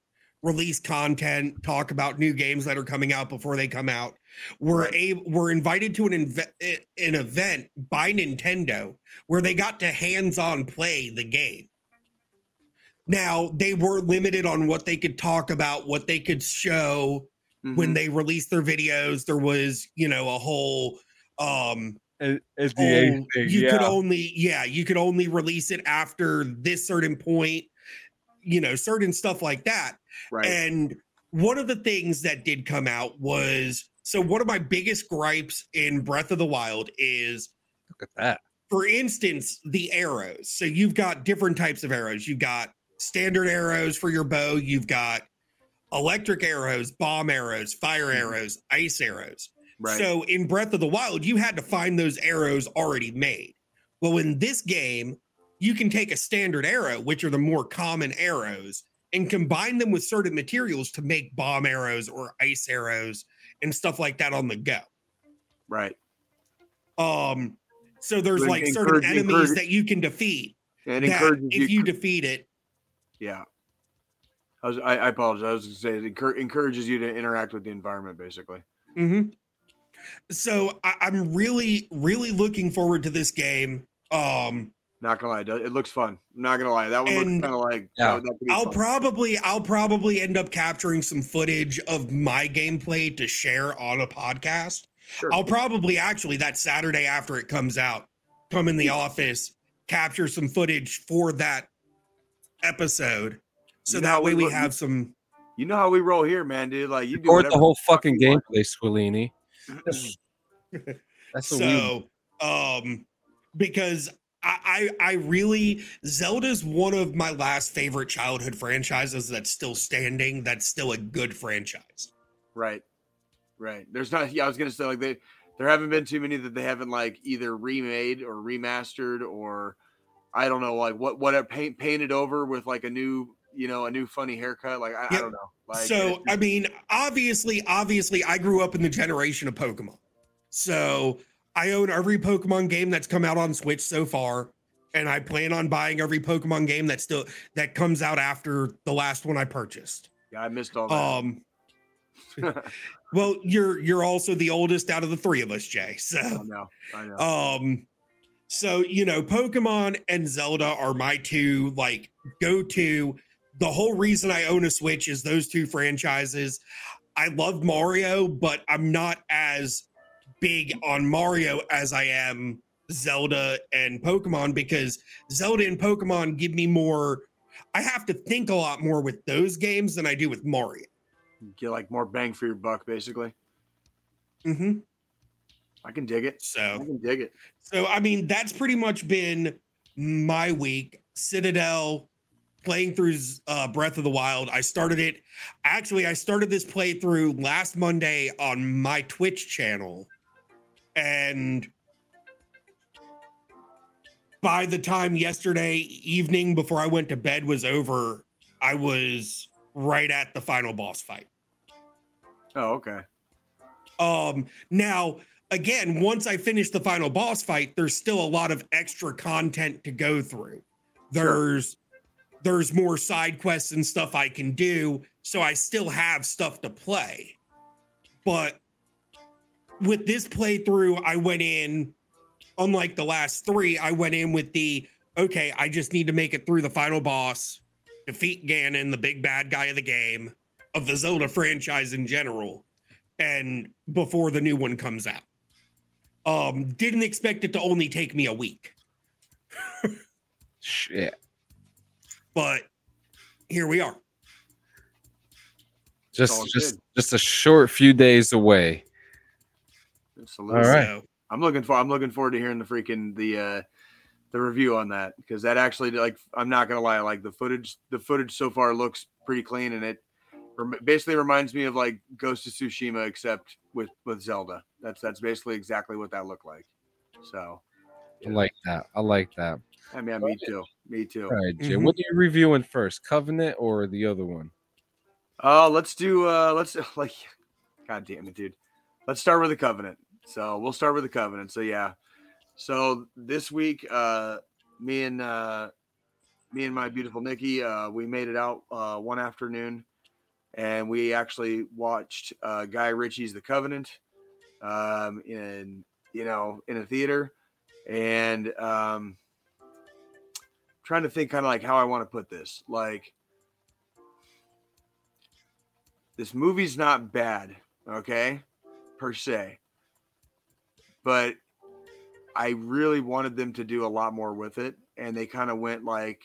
release content talk about new games that are coming out before they come out. Were able were invited to an inve- eh, an event by Nintendo where they got to hands-on play the game. Now they were limited on what they could talk about what they could show when mhm. they released their videos. There was you know a whole um the oh, you could only yeah you could only release it after this certain point you know certain stuff like that right, and one of the things that did come out was so one of my biggest gripes in breath of the wild is Look at that. for instance, the arrows. So you've got different types of arrows. You've got standard arrows for your bow. You've got electric arrows, bomb arrows, fire Mhm. arrows, ice arrows. right, So in Breath of the Wild, you had to find those arrows already made. Well, in this game, you can take a standard arrow, which are the more common arrows, and combine them with certain materials to make bomb arrows or ice arrows and stuff like that on the go. right. Um, so there's like certain enemies encourage- that you can defeat. And encourages if you. you defeat it, yeah. I, was, I, I apologize. I was going to say it encour- encourages you to interact with the environment, basically. Mm-hmm. so I, I'm really, really looking forward to this game. Um, Not gonna lie, it looks fun. I'm not gonna lie, that one And looks kind of like Yeah. that, that could be I'll fun. probably, I'll probably end up capturing some footage of my gameplay to share on a podcast. Sure. I'll probably actually that Saturday after it comes out, come in the office, capture some footage for that episode, so You know that way we we have some. you know how we roll here, man, dude. Like you do Record whatever the whole fuck fucking gameplay, Squillini. That's what we. so um because I, I really Zelda's one of my last favorite childhood franchises that's still standing. That's still a good franchise. Right. Right. There's not yeah, I was gonna say like they there haven't been too many that they haven't like either remade or remastered or I don't know, like what what paint painted over with like a new, you know, a new funny haircut. Like I, I don't know. Like so I mean, obviously, obviously, I grew up in the generation of Pokemon. So I own every Pokemon game that's come out on Switch so far, and I plan on buying every Pokemon game that still that comes out after the last one I purchased. yeah, I missed all that. Um, well, you're you're also the oldest out of the three of us, Jay. I So, know. I know. um, so you know, Pokemon and Zelda are my two like go to. The whole reason I own a Switch is those two franchises. I love Mario, but I'm not as big on Mario as I am Zelda and Pokemon because Zelda and Pokemon give me more. I have to think a lot more with those games than I do with Mario. Get like more bang for your buck, basically. hmm I can dig it. I So, can dig it. so I mean, that's pretty much been my week. Citadel playing through uh, Breath of the Wild. I started it. Actually, I started this playthrough last Monday on my Twitch channel, and by the time yesterday evening before I went to bed was over, I was right at the final boss fight. Oh, okay. Um, now, again, once I finish the final boss fight, there's still a lot of extra content to go through. There's there's more side quests and stuff I can do, so I still have stuff to play. But with this playthrough, I went in, unlike the last three, I went in with the okay, I just need to make it through the final boss, defeat Ganon, the big bad guy of the game, of the Zelda franchise in general and before the new one comes out. Um, didn't expect it to only take me a week. Shit. but here we are. Just just good. just a short few days away. Absolutely. All right. So, I'm looking for. I'm looking forward to hearing the freaking the uh the review on that because that actually like I'm not gonna lie like the footage the footage so far looks pretty clean and it rem- basically reminds me of like Ghost of Tsushima except with with Zelda. That's that's basically exactly what that looked like. So I like that. I like that. I mean, me too. Me too. All right, Jay. Mhm. What are you reviewing first? Covenant or the other one? Uh, let's do uh let's like god damn it, dude. Let's start with the covenant. So we'll start with the covenant. So yeah. So this week, uh me and uh me and my beautiful Nikki, uh, we made it out uh one afternoon and we actually watched uh Guy Ritchie's The Covenant um in you know in a theater and um trying to think kind of like how I want to put this. Like this movie's not bad, okay, per se, but I really wanted them to do a lot more with it, and they kind of went like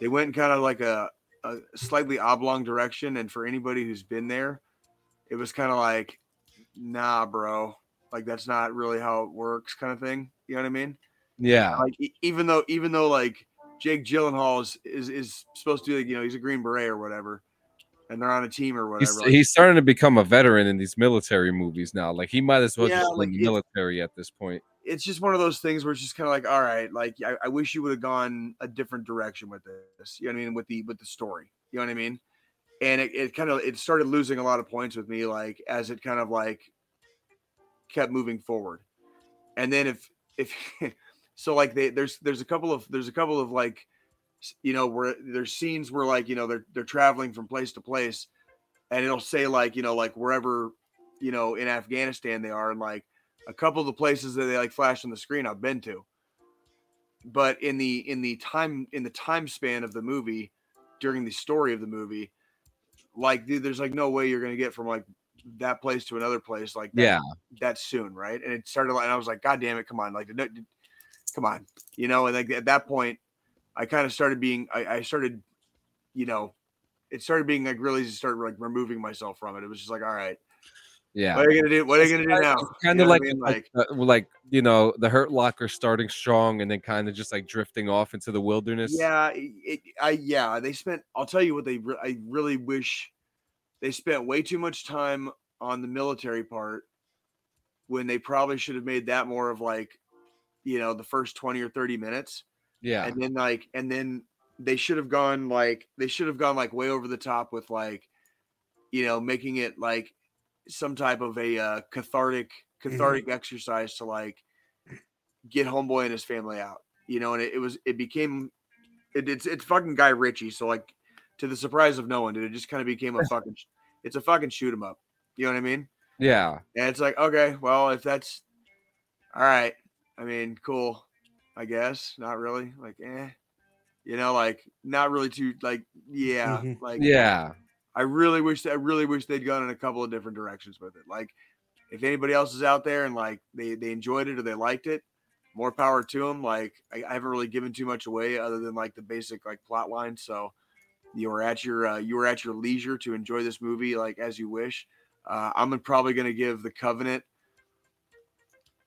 they went kind of like a, a slightly oblong direction. And for anybody who's been there, it was kind of like, nah, bro, like that's not really how it works, kind of thing. You know what I mean? Yeah. like even though even though like Jake Gyllenhaal is is, is supposed to do like, you know he's a Green Beret or whatever, and they're on a team or He's, whatever. like, he's starting to become a veteran in these military movies now. Like he might as well Yeah, just be like, it's- military at this point. it's just one of those things where it's just kind of like, all right, like I, I wish you would have gone a different direction with this. You know what I mean? With the with the story. You know what I mean? And it, it kind of it started losing a lot of points with me, like as it kind of like kept moving forward. And then if if so like they there's there's a couple of there's a couple of like you know where there's scenes where like you know they're they're traveling from place to place and it'll say like you know like wherever you know in Afghanistan they are and like a couple of the places that they like flash on the screen I've been to. But in the in the time in the time span of the movie, during the story of the movie, like dude, there's like no way you're gonna get from like that place to another place like that, Yeah. that soon, right? And it started like and I was like, God damn it, come on, like no- come on, you know, and like at that point, I kind of started being I, I started, you know, it started being like really just started like removing myself from it. It was just like, all right, Yeah. what are you gonna do? What are you gonna do now? Kind You of know like, I mean? like, uh, like you know the Hurt Locker starting strong and then kind of just like drifting off into the wilderness. Yeah, it- I yeah, they spent. I'll tell you what they. Re- I really wish they spent way too much time on the military part when they probably should have made that more of like, you know, the first twenty or thirty minutes, Yeah. and then like, and then they should have gone like they should have gone like way over the top with like, you know, making it like some type of a uh, cathartic cathartic exercise to like get homeboy and his family out you know and it, it was it became it, it's it's fucking guy ritchie so like to the surprise of no one dude it just kind of became a fucking it's a fucking shoot 'em up you know what i mean Yeah. and it's like okay well if that's all right i mean cool i guess not really like eh you know like not really too like yeah Mhm. like Yeah. I really wish I really wish they'd gone in a couple of different directions with it. Like if anybody else is out there and like they they enjoyed it or they liked it, more power to them. Like I, I haven't really given too much away other than like the basic like plot line. So you were at your uh, you were at your leisure to enjoy this movie like as you wish. Uh, I'm probably gonna give the Covenant.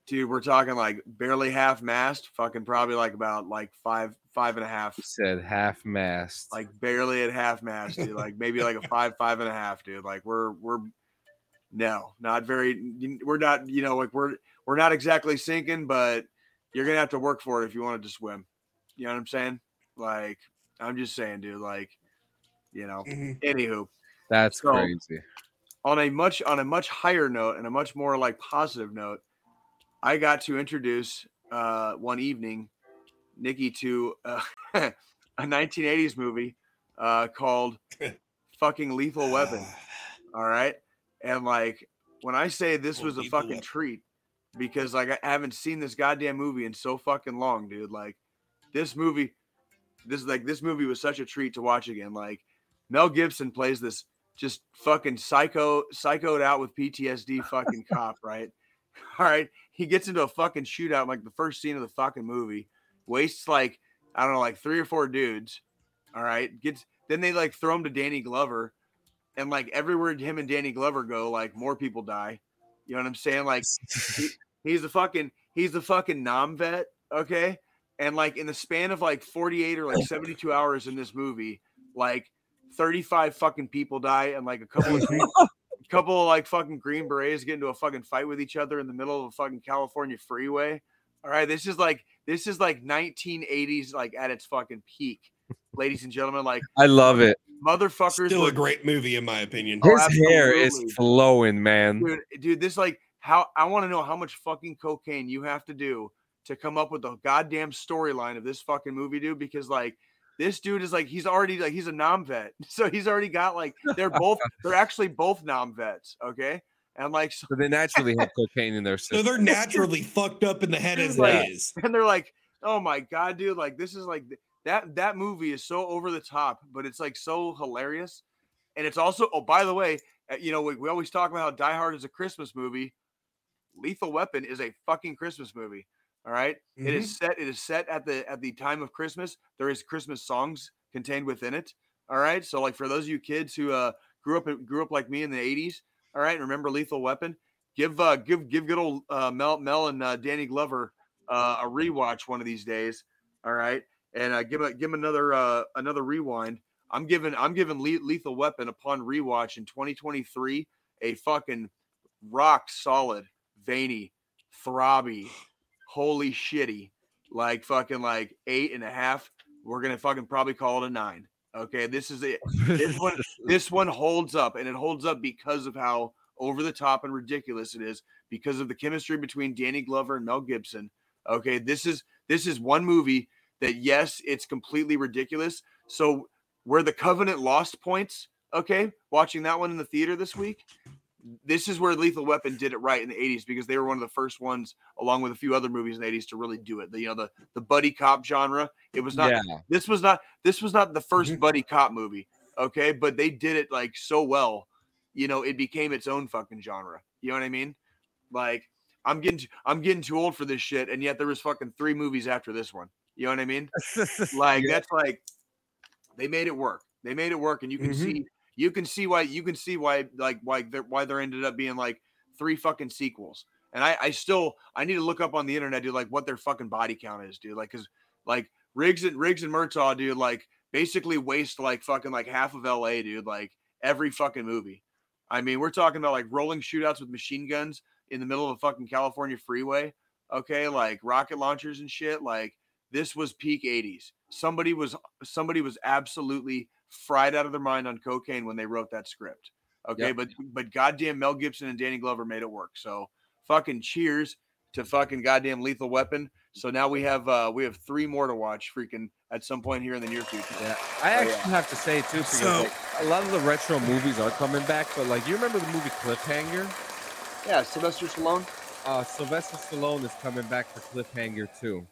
Dude, we're talking like barely half mast, fucking probably like about like five, five and a half He said half mast. like barely at half mast, dude. Like maybe like a five, five and a half, dude. Like we're we're no, not very. We're not, you know, like we're we're not exactly sinking, but you're gonna have to work for it if you wanted to swim. You know what I'm saying? Like I'm just saying, dude. Like you know. Mhm. Anywho, That's so- crazy. on a much on a much higher note and a much more like positive note, I got to introduce uh, one evening Nikki to uh, a 1980s movie uh, called "Fucking Lethal Weapon." All right, and like when I say this Oh, was a fucking Weapon. treat because like I haven't seen this goddamn movie in so fucking long, dude. Like this movie, this like this movie was such a treat to watch again. Like Mel Gibson plays this just fucking psycho, psychoed out with PTSD fucking cop, right? All right, he gets into a fucking shootout like the first scene of the fucking movie, wastes like I don't know, like three or four dudes. All right, gets then they like throw him to Danny Glover, and like everywhere him and Danny Glover go, like more people die. You know what I'm saying? Like he, he's a fucking he's a fucking Nam vet, okay? And like in the span of like 48 or like 72 hours in this movie, like 35 fucking people die, and like a couple of a couple of like fucking Green Berets get into a fucking fight with each other in the middle of a fucking California freeway. All right, this is like this is like 1980s, like at its fucking peak, ladies and gentlemen. Like I love it. motherfuckers. Still were- a great movie in my opinion. Oh, His hair is flowing, man. dude, dude, this like how I want to know how much fucking cocaine you have to do to come up with the goddamn storyline of this fucking movie, dude. Because like this dude is like he's already like he's a Nam vet, so he's already got like they're both they're actually both Nam vets, okay? And like so, So they naturally have cocaine in their So they're naturally fucked up in the head as Like- it is. and they're like, oh my god, dude, like this is like that that movie is so over the top, but it's like so hilarious, and it's also oh by the way, uh, you know we, we always talk about how Die Hard is a Christmas movie. Lethal Weapon is a fucking Christmas movie. All right? It is set. It is set at the at the time of Christmas. There is Christmas songs contained within it. All right. So like for those of you kids who uh grew up grew up like me in the '80s, all right, remember Lethal Weapon, give uh give give good old uh, Mel Mel and uh, Danny Glover uh, a rewatch one of these days. All right, and uh, give a give 'em another uh another rewind. I'm giving I'm giving Le- Lethal Weapon upon rewatch in 2023 a fucking rock solid, veiny, throbby, holy shitty, like fucking like eight and a half. We're gonna fucking probably call it a nine. Okay, this is it. This one, this one holds up, and it holds up because of how over the top and ridiculous it is, because of the chemistry between Danny Glover and Mel Gibson. Okay, this is this is one movie that yes, it's completely ridiculous. So where the Covenant lost points, okay, watching that one in the theater this week, this is where Lethal Weapon did it right in the 80s because they were one of the first ones, along with a few other movies in the 80s, to really do it. The you know the the buddy cop genre. It was not yeah. this was not this was not the 1st Mhm. buddy cop movie okay but they did it like so well you know it became its own fucking genre you know what i mean like i'm getting i'm getting too old for this shit and yet there was fucking three movies after this one you know what i mean like Yeah. that's like they made it work they made it work and you can Mhm. see you can see why you can see why like why there why there ended up being like three fucking sequels. And i i still i need to look up on the internet dude like what their fucking body count is dude. Like because like riggs and riggs and murtaugh dude like basically waste like fucking like half of la dude like every fucking movie. I mean we're talking about like rolling shootouts with machine guns in the middle of a fucking california freeway okay? Like rocket launchers and shit like this was peak 80s somebody was somebody was absolutely fried out of their mind on cocaine when they wrote that script okay Yep. but but goddamn mel gibson and danny glover made it work so fucking cheers to fucking goddamn lethal weapon so now we have uh we have three more to watch freaking at some point here in the near future Yeah, I Oh, actually yeah. have to say too, because So- like, a lot of the retro movies are coming back. But like, you remember the movie Cliffhanger? yeah sylvester stallone Uh, Sylvester Stallone is coming back for Cliffhanger too.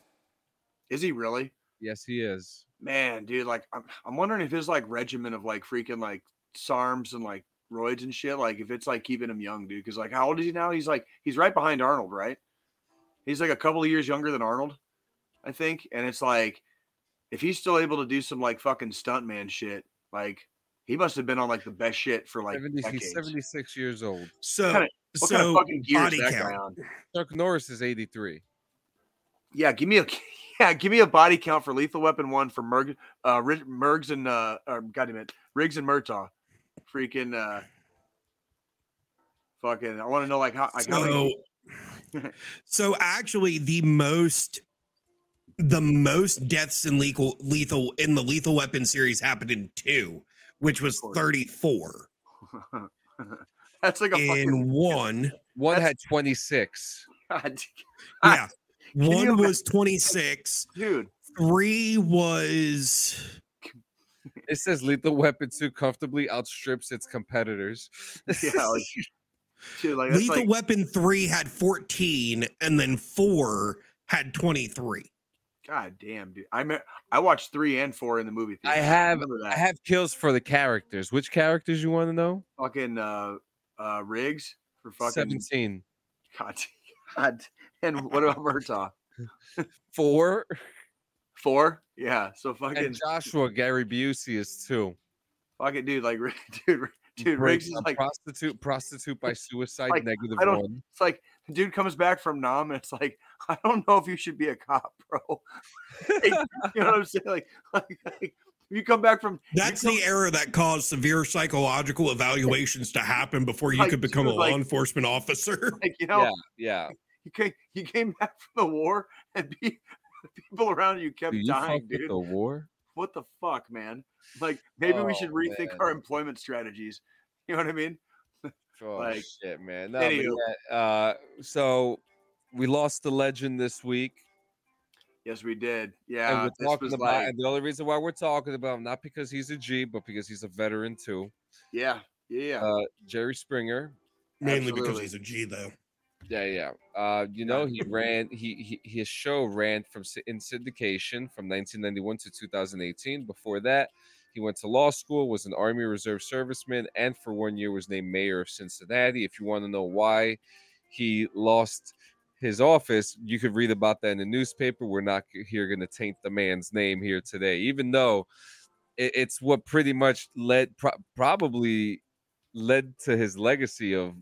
is he really Yes, he is. man dude like i'm, I'm wondering if his like regimen of like freaking like sarms and like roids and shit like if it's like keeping him young dude because like how old is he now he's like he's right behind arnold right he's like a couple of years younger than arnold i think and it's like if he's still able to do some like fucking stuntman shit like he must have been on like the best shit for like 70, decades. he's 76 years old. So, kinda- what so kind of fucking gear is body that guy count. on Chuck Norris is 83. yeah give me a yeah give me a body count for lethal weapon one for Merg, uh mergs and uh or, god damn it riggs and murtaugh freaking uh fucking i want to know like how like how So, many, so actually, the most, the most deaths in lethal, lethal in the Lethal Weapon series happened in two, which was thirty-four. that's like a In fucking one, One That's- had 26. Yeah, you one ima- was twenty-six. dude Three was It says Lethal Weapon 2 comfortably outstrips its competitors. yeah like, dude, like Lethal like Weapon three had fourteen, and then four had twenty-three. god damn dude i me- i watched three and four in the movie I theater. have remember I have kills for the characters. Which characters you want to know? fucking uh uh riggs for fucking 17. god god and what about murtaugh Four. Four. Yeah. So fucking And Joshua Gary Busey is two. Fucking dude. Like, dude, dude, Riggs is like, prostitute, prostitute by suicide, Like, negative I don't- one. it's like, dude comes back from Nam, and it's like, I don't know if you should be a cop, bro. Like, you know what I'm saying? Like, like, like you come back from That's come- the era that caused severe psychological evaluations to happen before you Like, could become a dude, like- law enforcement officer. like you know Yeah, yeah. You came you came back from the war and pe- the people around you kept Do you dying, fuck dude. the war? What the fuck, man? Like maybe we should Oh, rethink man. our employment strategies. You know what I mean? Oh Like, shit, man. No, but yeah, uh, so we lost the legend this week, Yes, we did. and Yeah, we're talking about. like, and the only reason why we're talking about him, not because he's a G, but because he's a veteran too. yeah, yeah, yeah. Uh, Jerry Springer. Mainly because he's a G, though. Yeah, yeah. Uh, you know, he ran. He, he his show ran from in syndication from 1991 to 2018. Before that, he went to law school, was an Army Reserve serviceman, and for one year was named mayor of Cincinnati. If you want to know why he lost his office, you could read about that in the newspaper. We're not here going to taint the man's name here today, even though it, it's what pretty much led, pro- probably led to his legacy of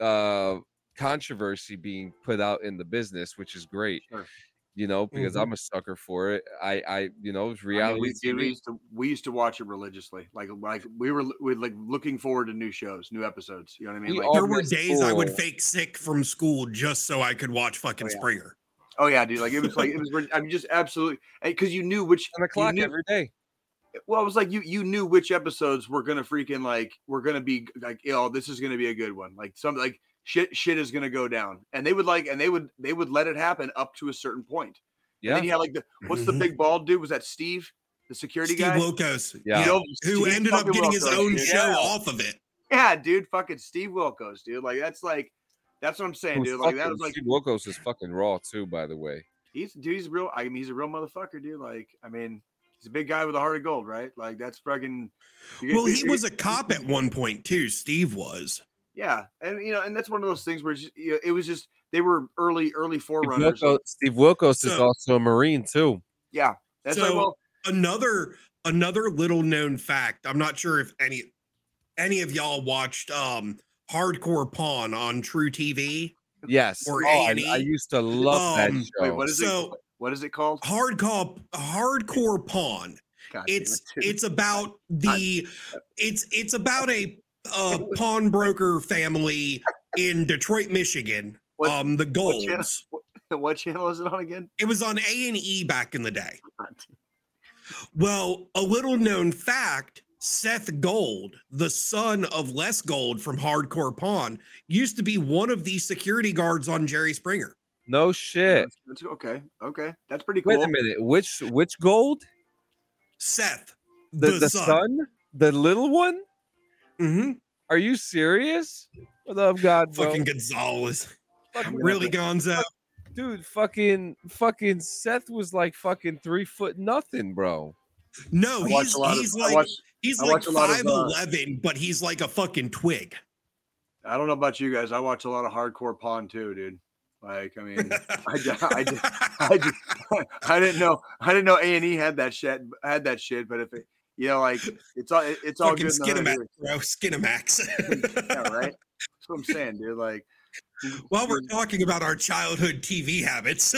uh controversy being put out in the business, which is great. Sure. You know, because Mhm. I'm a sucker for it. I, I, you know, it's I mean, reality. we, we used to we used to watch it religiously. Like like we were we like looking forward to new shows, new episodes. You know what I mean? We Like, There were miss days I would fake sick from school just so I could watch fucking Oh, yeah. Springer. oh yeah, dude. Like it was like it was. rid- I mean, just absolutely because you knew which Ten o'clock knew- every day. well, it was like you you knew which episodes were gonna freaking like we're gonna be like, oh, this is gonna be a good one. Like some like shit shit is gonna go down, and they would like and they would they would let it happen up to a certain point. And Yeah, then you had like the what's the Mhm. big bald dude? Was that Steve, the security Steve guy? Wilkos. Yeah. Yeah. Yo, Who Steve ended up fucking getting his own dude. show Yeah. off of it. Yeah, dude, fucking Steve Wilkos, dude. Like that's like that's what I'm saying, dude. Like that was like Steve Wilkos is fucking raw too, by the way. he's dude, he's real. I mean, he's a real motherfucker, dude. Like I mean, he's a big guy with a heart of gold, right? Like that's fucking. Well, he was a cop at one point too. Steve was. Yeah, and you know, and that's one of those things where it's just, you know, it was just they were early, early Steve forerunners. Wilkos, Steve Wilkos is also a Marine too. Yeah, that's like So- well, Another another little known fact. I'm not sure if any any of y'all watched um Hardcore Pawn on truTV. Yes. Or Oh, I, A&E. I used to love that Um, show. wait, what is So- it? What is it called? Hardcore Hardcore Pawn. God It's it, it's about the it's it's about a uh pawnbroker family in Detroit, Michigan. What- um the what channel? Golds. what channel is it on again? It was on A and E back in the day. Well, a little known fact Seth Gold, the son of Les Gold from Hardcore Pawn, used to be one of the security guards on Jerry Springer. no shit. That's- that's okay. Okay, that's pretty cool. Wait a minute. Which which gold? Seth, The the, the, son. son? The little one? Hmm Are you serious? What up, God, bro? Fucking Gonzalez. Fucking- Really, Gonzo? dude, fucking, fucking Seth was like fucking three foot nothing, bro. No, I watch he's of- like watch- he's I like watch a lot of, five uh, but he's like a fucking twig. I don't know about you guys. I watch a lot of hardcore pawn too, dude. Like, I mean, I just I didn't know, I didn't know A and E had that shit, had that shit. But if it, you know, like, it's all it's all fucking good. in the Skinamax, hood, bro. Skinamax. yeah, right. That's what I'm saying, dude. Like, While we're talking about our childhood TV habits,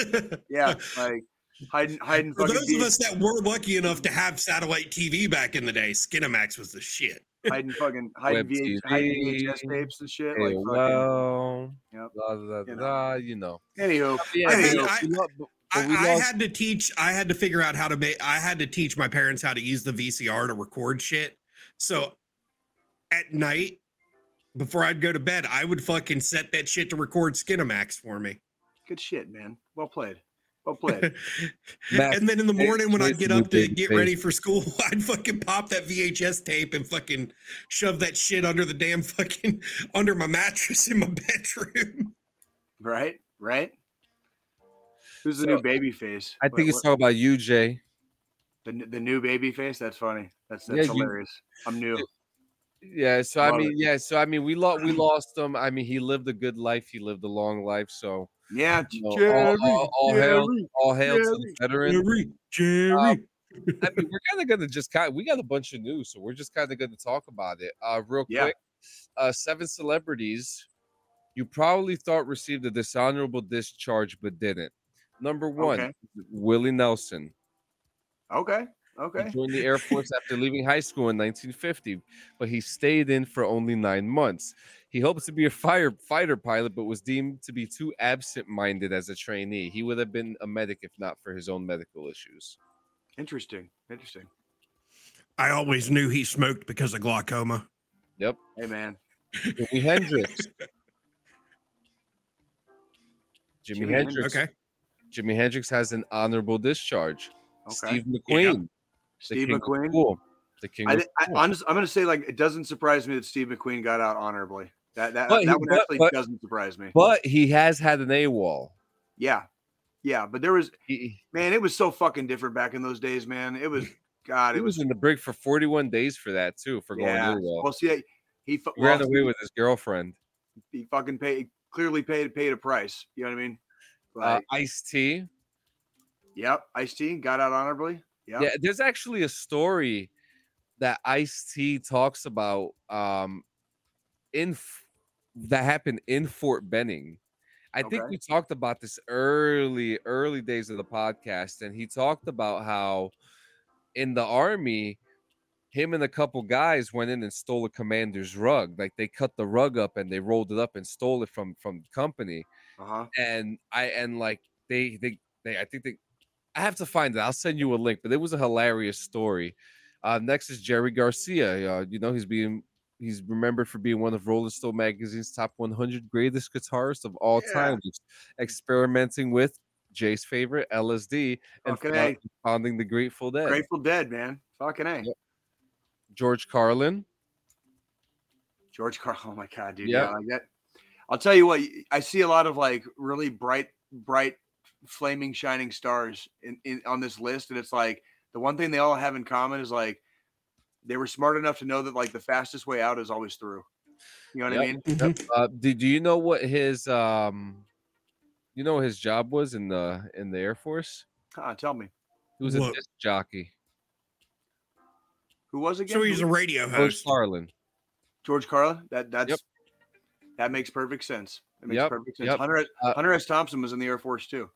yeah, like hiding, hiding. for fucking those of us that were lucky enough to have satellite TV back in the day, Skinamax was the shit. hiding fucking hiding, VH, hiding VHS tapes and shit. Hey, Like, fucking, well, Yep. blah, blah, You blah, know. you know. anywho, Yeah, I but mean, I- we lo- but I, we I lost- had to teach. I had to figure out how to make. I had to teach my parents how to use the VCR to record shit. So at night, before I'd go to bed, I would fucking set that shit to record Skinamax for me. good shit, man. Well played. Well played. And then in the morning when I'd get up to get ready for school, I'd fucking pop that VHS tape and fucking shove that shit under the damn fucking under my mattress in my bedroom. right? Right? Who's the So, new baby face? I What- think it's what- all about you, Jay. the, the new baby face. That's funny. That's Yeah, that's you- hilarious. I'm new. Yeah, so I Love mean, it. yeah, so I mean, we lost we lost him. I mean, he lived a good life. He lived a long life. So Yeah, You know, all, Jerry, all, all hail, Jerry. all hail to the veteran. Jerry, Jerry. Um, I mean, we're kind of gonna just kind. Of, we got a bunch of news, so we're just kind of gonna talk about it. Uh, real Yeah. quick. Uh, seven celebrities you probably thought received a dishonorable discharge but didn't. Number one, Okay. Willie Nelson. Okay. He Okay. joined the Air Force after leaving high school in 1950, but he stayed in for only nine months. He hoped to be a firefighter pilot, but was deemed to be too absent-minded as a trainee. He would have been a medic if not for his own medical issues. Interesting. Interesting. I always knew he smoked because of glaucoma. Yep. Hey man. Jimi Hendrix. Jimi, Jimi Hendrix. Okay. Jimi Hendrix has an honorable discharge. Okay. Steve McQueen. the Steve king McQueen. cool. The king I, of thi- I, cool. honest, I'm going to say like it doesn't surprise me that Steve McQueen got out honorably. That that, But he- that one but- actually but- doesn't surprise me. But he has had an AWOL. Yeah, yeah. But there was He, man, it was so fucking different back in those days, man. It was God. he It was was in the brig for 41 days for that too, for going yeah. AWOL. Well, see, he fu- He ran well, away with his girlfriend. he fucking paid clearly paid paid a price. You know what I mean? Uh, Like, Ice T. yep. Ice T got out honorably. Yep. Yeah, there's actually a story that Ice T talks about um in F- that happened in Fort Benning. I think we talked about this early, early days of the podcast, and he talked about how in the army, him and a couple guys went in and stole a commander's rug. Like they cut the rug up and they rolled it up and stole it from from the company Uh huh. and I and like they they they I think they I have to find it. I'll send you a link, but it was a hilarious story. Uh, next is Jerry Garcia. Uh, you know he's being he's remembered for being one of Rolling Stone magazine's top 100 greatest guitarists of all Yeah. time, experimenting with Jay's favorite LSD and found- founding the Grateful Dead. Grateful Dead, man. Fucking a. Yep. George Carlin. George Carl. Oh my god, dude. Yeah. Yeah. Like that. I'll tell you what. I see a lot of like really bright, bright, flaming, shining stars in, in on this list, and it's like the one thing they all have in common is like they were smart enough to know that like the fastest way out is always through. You know what I mean? Mhm. Uh, do, do you know what his um you know what his job was in the in the Air Force? Huh, tell me. He was a disc jockey. Who was again? So he's a radio host. George host. Carlin. George Carlin. That that's that makes perfect sense. It makes Yep, perfect sense. yep. Hunter S- Uh, Hunter S. Thompson was in the Air Force too.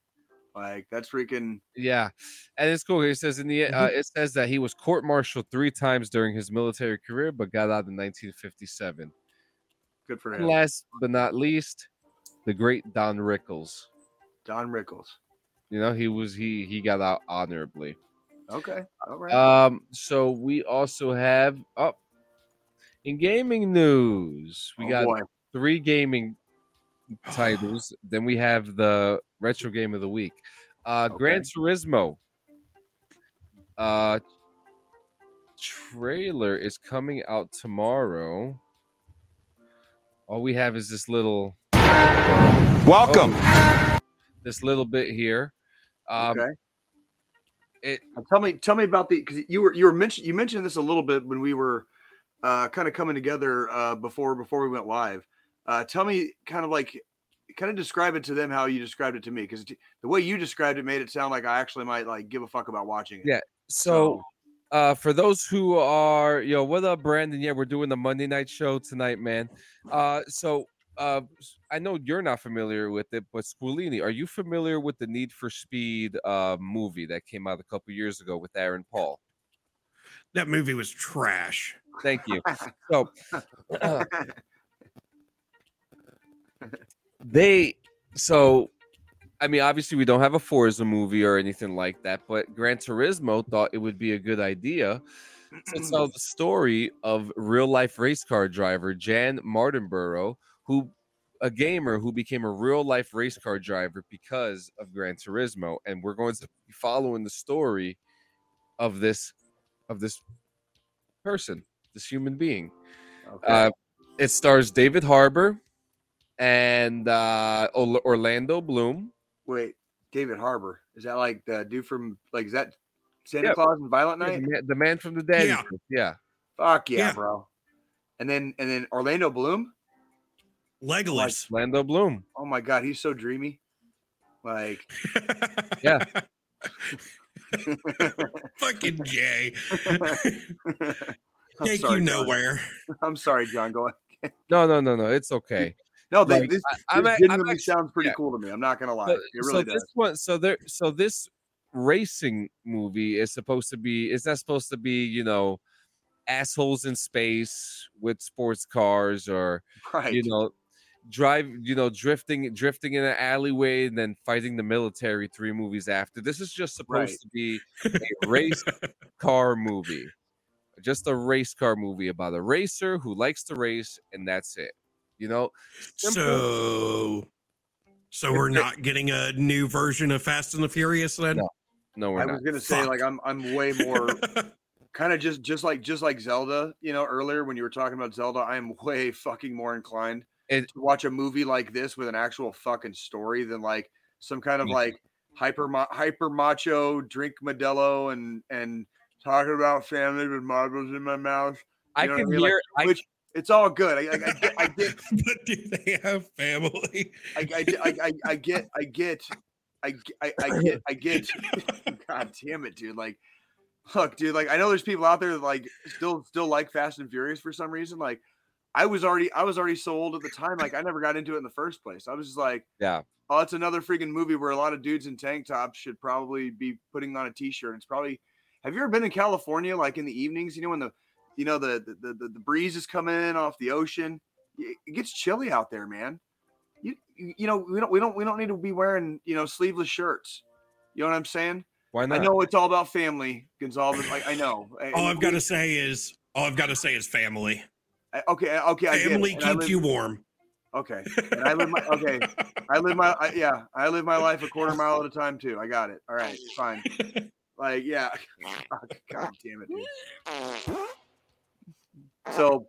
Like that's freaking Yeah, and it's cool. It says in the uh, it says that he was court-martialed three times during his military career, but got out in 1957. good for And him. last but not least, the great Don Rickles. Don Rickles. You know, he was he he got out honorably. Okay. All right. Um, so we also have up in gaming news, we Oh, got boy. Three gaming titles. then we have the retro game of the week. Uh Gran Turismo. Uh trailer is coming out tomorrow. All we have is this little Welcome. oh, this little bit here. Um okay. it Uh, Tell me, tell me about the because you were you were mentioned you mentioned this a little bit when we were uh, kind of coming together uh, before before we went live. Uh, tell me, kind of like, kind of describe it to them how you described it to me because the way you described it made it sound like I actually might like give a fuck about watching it. Yeah. So, uh, for those who are, yo, what up, Brandon? Yeah, we're doing the Monday night show tonight, man. Uh, so, uh, I know you're not familiar with it, but Squilini, are you familiar with the Need for Speed uh movie that came out a couple years ago with Aaron Paul? That movie was trash. Thank you. So, uh, they, so, I mean, obviously, we don't have a Forza movie or anything like that, but Gran Turismo thought it would be a good idea to tell the story of real life race car driver Jann Mardenborough, who a gamer who became a real life race car driver because of Gran Turismo, and we're going to be following the story of this of this person, this human being. Okay. Uh, it stars David Harbour and uh, Orlando Bloom. Wait, David Harbour is that like the dude from like is that Santa Yeah. Claus and Violent Night? man, the man from the Daddy. Yeah. Yeah. Fuck yeah, Yeah. bro. And then and then Orlando Bloom. Legolas. Orlando Bloom. Oh my god, he's so dreamy. Like, Yeah. Fucking Jay. I'm Take sorry, you John. nowhere. I'm sorry, John. Go ahead. No, no, no, no. It's okay. No, they, Like, this, I- I'm this a- I'm actually- sounds pretty yeah. cool to me. I'm not gonna lie. So, it so really this one, so there, so this racing movie is supposed to be. Is that supposed to be? You know, assholes in space with sports cars, or Right. you know, drive. You know, drifting, drifting in an alleyway, and then fighting the military. Three movies after. This is just supposed Right. to be a race car movie. Just a race car movie about a racer who likes to race, and that's it. You know, Simple. So, so we're not getting a new version of Fast and the Furious then? No, no, we're I not. was gonna say, Fuck. like, I'm I'm way more kind of just just like just like Zelda, you know, earlier when you were talking about Zelda, I am way fucking more inclined It- to watch a movie like this with an actual fucking story than like some kind of Me too. like hyper hyper macho drink Modelo and and talking about family with marbles in my mouth. I you know what I can mean? Like, hear. I, Which it's all good. I, I, I get I get but do they have family? I, I, I, I, I get I get I, g- I, I get I get God damn it, dude. Like, look, dude, like I know there's people out there that like still still like Fast and Furious for some reason. Like, I was already I was already so old at the time, like I never got into it in the first place. I was just like, yeah. oh, it's another freaking movie where a lot of dudes in tank tops should probably be putting on a t-shirt. It's probably have you ever been in California, like in the evenings, you know, when the you know the the, the, the breeze is coming in off the ocean? It gets chilly out there, man. You, you know we don't we don't we don't need to be wearing you know sleeveless shirts. You know what I'm saying? Why not? I know it's all about family, Gonzalez. Like I know. All I've got to say is, all I've got to say is family. I- okay, okay, Family keeps live- you warm. Okay, and I live my okay. I live my I, yeah. I live my life a quarter mile at a time too. I got it. All right, fine. Like yeah. God damn it, dude. So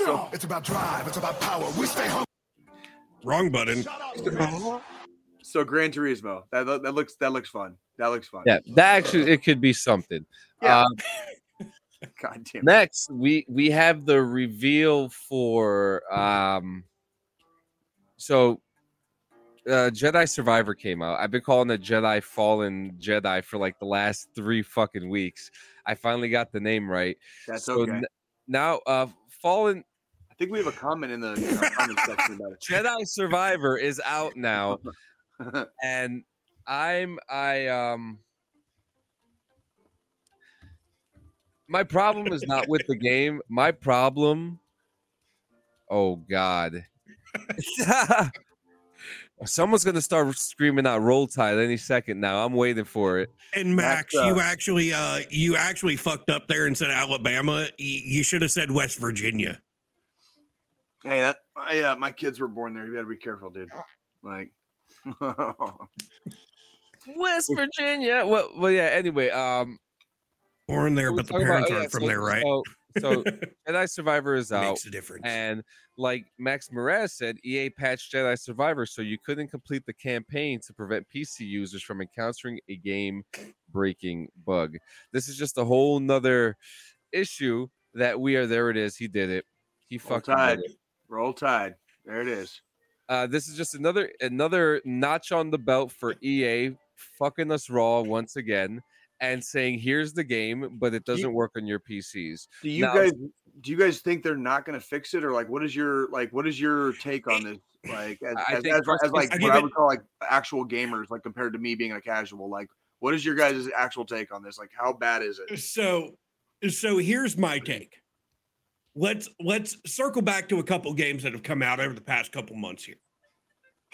No, it's about drive. It's about power. We stay home. Wrong button. so Gran Turismo. That that that looks that looks fun. That looks fun. Yeah, that actually it could be something. Yeah. Uh, God damn it. next, we we have the reveal for um. So, uh, Jedi Survivor came out. I've been calling it Jedi Fallen Jedi for like the last three fucking weeks. I finally got the name right. That's so okay. n- now, uh, Fallen I think we have a comment in the, in comment section about it. Jedi Survivor is out now. and I'm I um my problem is not with the game. My problem Oh god. Someone's gonna start screaming out roll tide any second now. I'm waiting for it. And Max, That's, uh, you actually, uh, you actually fucked up there and said Alabama. Y- You should have said West Virginia. hey, that I, uh, my kids were born there. You gotta be careful, dude. Like West Virginia. Well, well yeah, anyway, um Born there, but the talking about- parents oh, yeah, aren't from so- there, right? So, so Jedi Survivor is out. Makes a difference. And like Max Mraz said, EA patched Jedi Survivor so you couldn't complete the campaign to prevent PC users from encountering a game breaking bug. This is just a whole nother issue that we are there it is. He did it. He Roll fucking Tide. did it. roll tide. There it is. Uh, this is just another another notch on the belt for EA fucking us raw once again and saying here's the game, but it doesn't work on your PCs. Do you Now- guys do you guys think they're not going to fix it, or like what is your like what is your take on this? Like as, I as, think as, first as like I what give I it- would call like actual gamers, like compared to me being a casual. Like, what is your guys' actual take on this? Like, how bad is it? so so here's my take let's let's circle back to a couple games that have come out over the past couple months here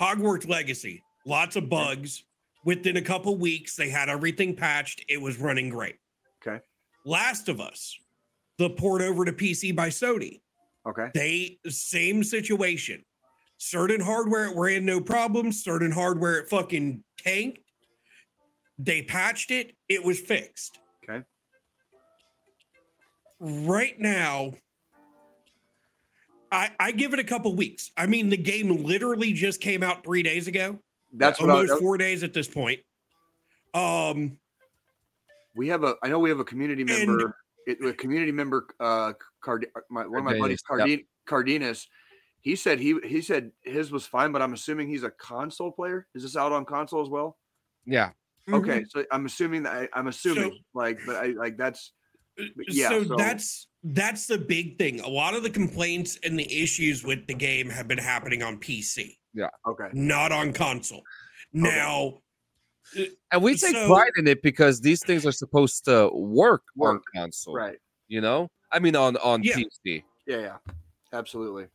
hogwarts legacy lots of bugs within a couple weeks they had everything patched. It was running great. Okay. last of us the port over to pc by sony. Okay, they same situation. Certain hardware it ran no problems. Certain hardware it fucking tanked. They patched it. It was fixed. Okay. right now i i give it a couple weeks. I mean the game literally just came out three days ago that's what I, almost four days at this point um we have a. I know we have a community And- member. It, a community member, uh, Card, my, one of my buddies, Cardenas, Cardin, Cardenas. He said he he said his was fine, but I'm assuming he's a console player. Is this out on console as well? Yeah. Okay, so I'm assuming that I, I'm assuming Mm-hmm. So- like, but I like that's Mhm. yeah, so, so- that's that's the big thing. A lot of the complaints and the issues with the game have been happening on PC, okay. not on console. Now, And we take So- pride in it because these things are supposed to work, on console. Right. You know? I mean on on Yeah. PC. Yeah, yeah. Absolutely.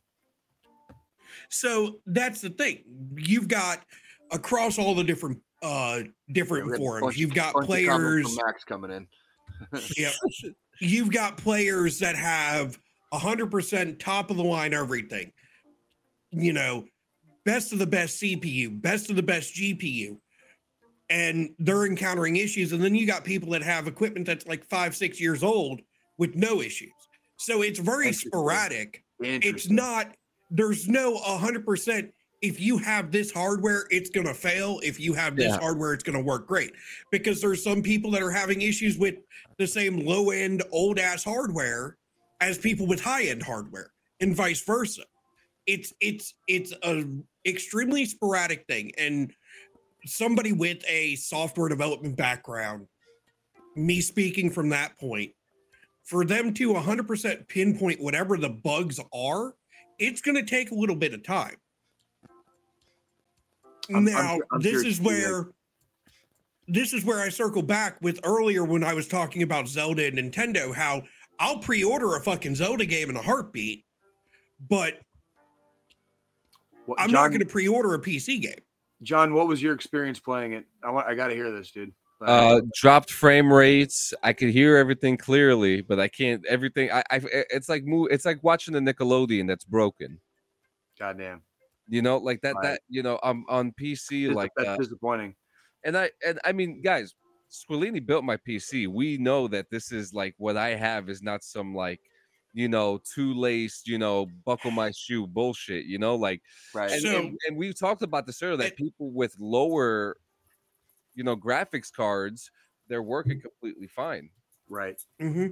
so that's the thing. You've got across all the different uh different We forums. bunch- You've got bunch of comments players. Max coming in. yeah, you've got players that have hundred percent top of the line everything. You know, best of the best CPU, best of the best GPU, and they're encountering issues. And then you got people that have equipment that's like five, six years old with no issues. So it's very Interesting. sporadic. It's not. There's no hundred percent. If you have this hardware, it's going to fail. If you have this Yeah. hardware, it's going to work great. Because there's some people that are having issues with the same low end, old ass hardware as people with high end hardware, and vice versa. It's it's it's a extremely sporadic thing, and somebody with a software development background, me speaking from that point, for them to 100% pinpoint whatever the bugs are, it's going to take a little bit of time. I'm- I'm now, I'm this is where this is where I circle back with earlier when I was talking about Zelda and Nintendo, how I'll pre-order a fucking Zelda game in a heartbeat, but What- I'm John, not going to pre-order a PC game. John, what was your experience playing it? I want I got to hear this, dude. Like, Uh dropped frame rates. I could hear everything clearly, but I can't everything I, I it's like move it's like watching the Nickelodeon that's broken. goddamn. You know, like that Right. that you know, I'm on PC Dis- like that's that. disappointing. And I and I mean, guys, Squilini built my PC. We know that this is like what I have is not some like, you know, two laced, you know, buckle my shoe bullshit. You know, like, Right. and, So- and, and we talked about this earlier that it- people with lower, you know, graphics cards, they're working completely fine. right. Mm-hmm.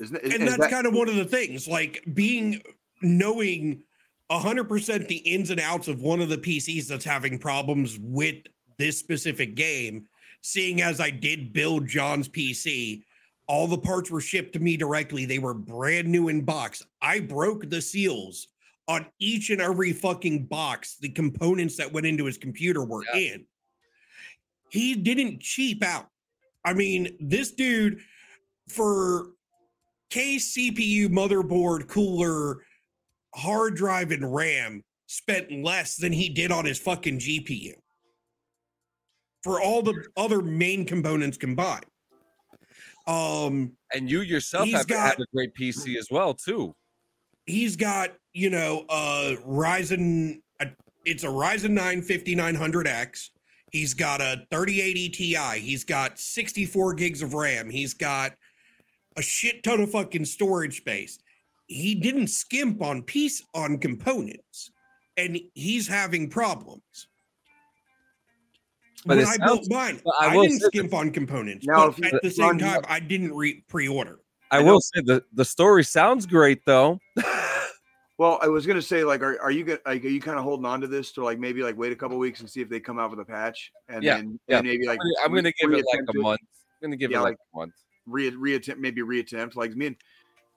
Isn't it? Is, and is that's that, kind of one of the things like being knowing 100% the ins and outs of one of the PCs that's having problems with this specific game seeing as I did build John's PC all the parts were shipped to me directly they were brand new in box I broke the seals on each and every fucking box the components that went into his computer were Yeah. in he didn't cheap out I mean this dude for case, CPU, motherboard, cooler, hard drive, and RAM spent less than he did on his fucking GPU for all the other main components combined. Um, And you yourself have, have got- a great PC as well, too. he's got you know uh Ryzen. uh, It's a Ryzen 9 5900X. He's got a 3080 Ti. He's got 64 gigs of RAM. He's got a shit ton of fucking storage space. He didn't skimp on piece on components, and he's having problems. But when I sounds- built mine, but I I, will didn't say that- skimp on components. Now, but at the if same time, I didn't re- pre-order. I, I will say the, the story sounds great, though. well, I was gonna say, like, are, are you gonna like, are you kind of holding on to this to like maybe like wait a couple weeks and see if they come out with a patch and Yeah, then yeah. and maybe like I'm gonna- I'm going to give it like reattempt a it? month. I'm going to give Yeah, it like like- a month. re reattempt maybe reattempt like me and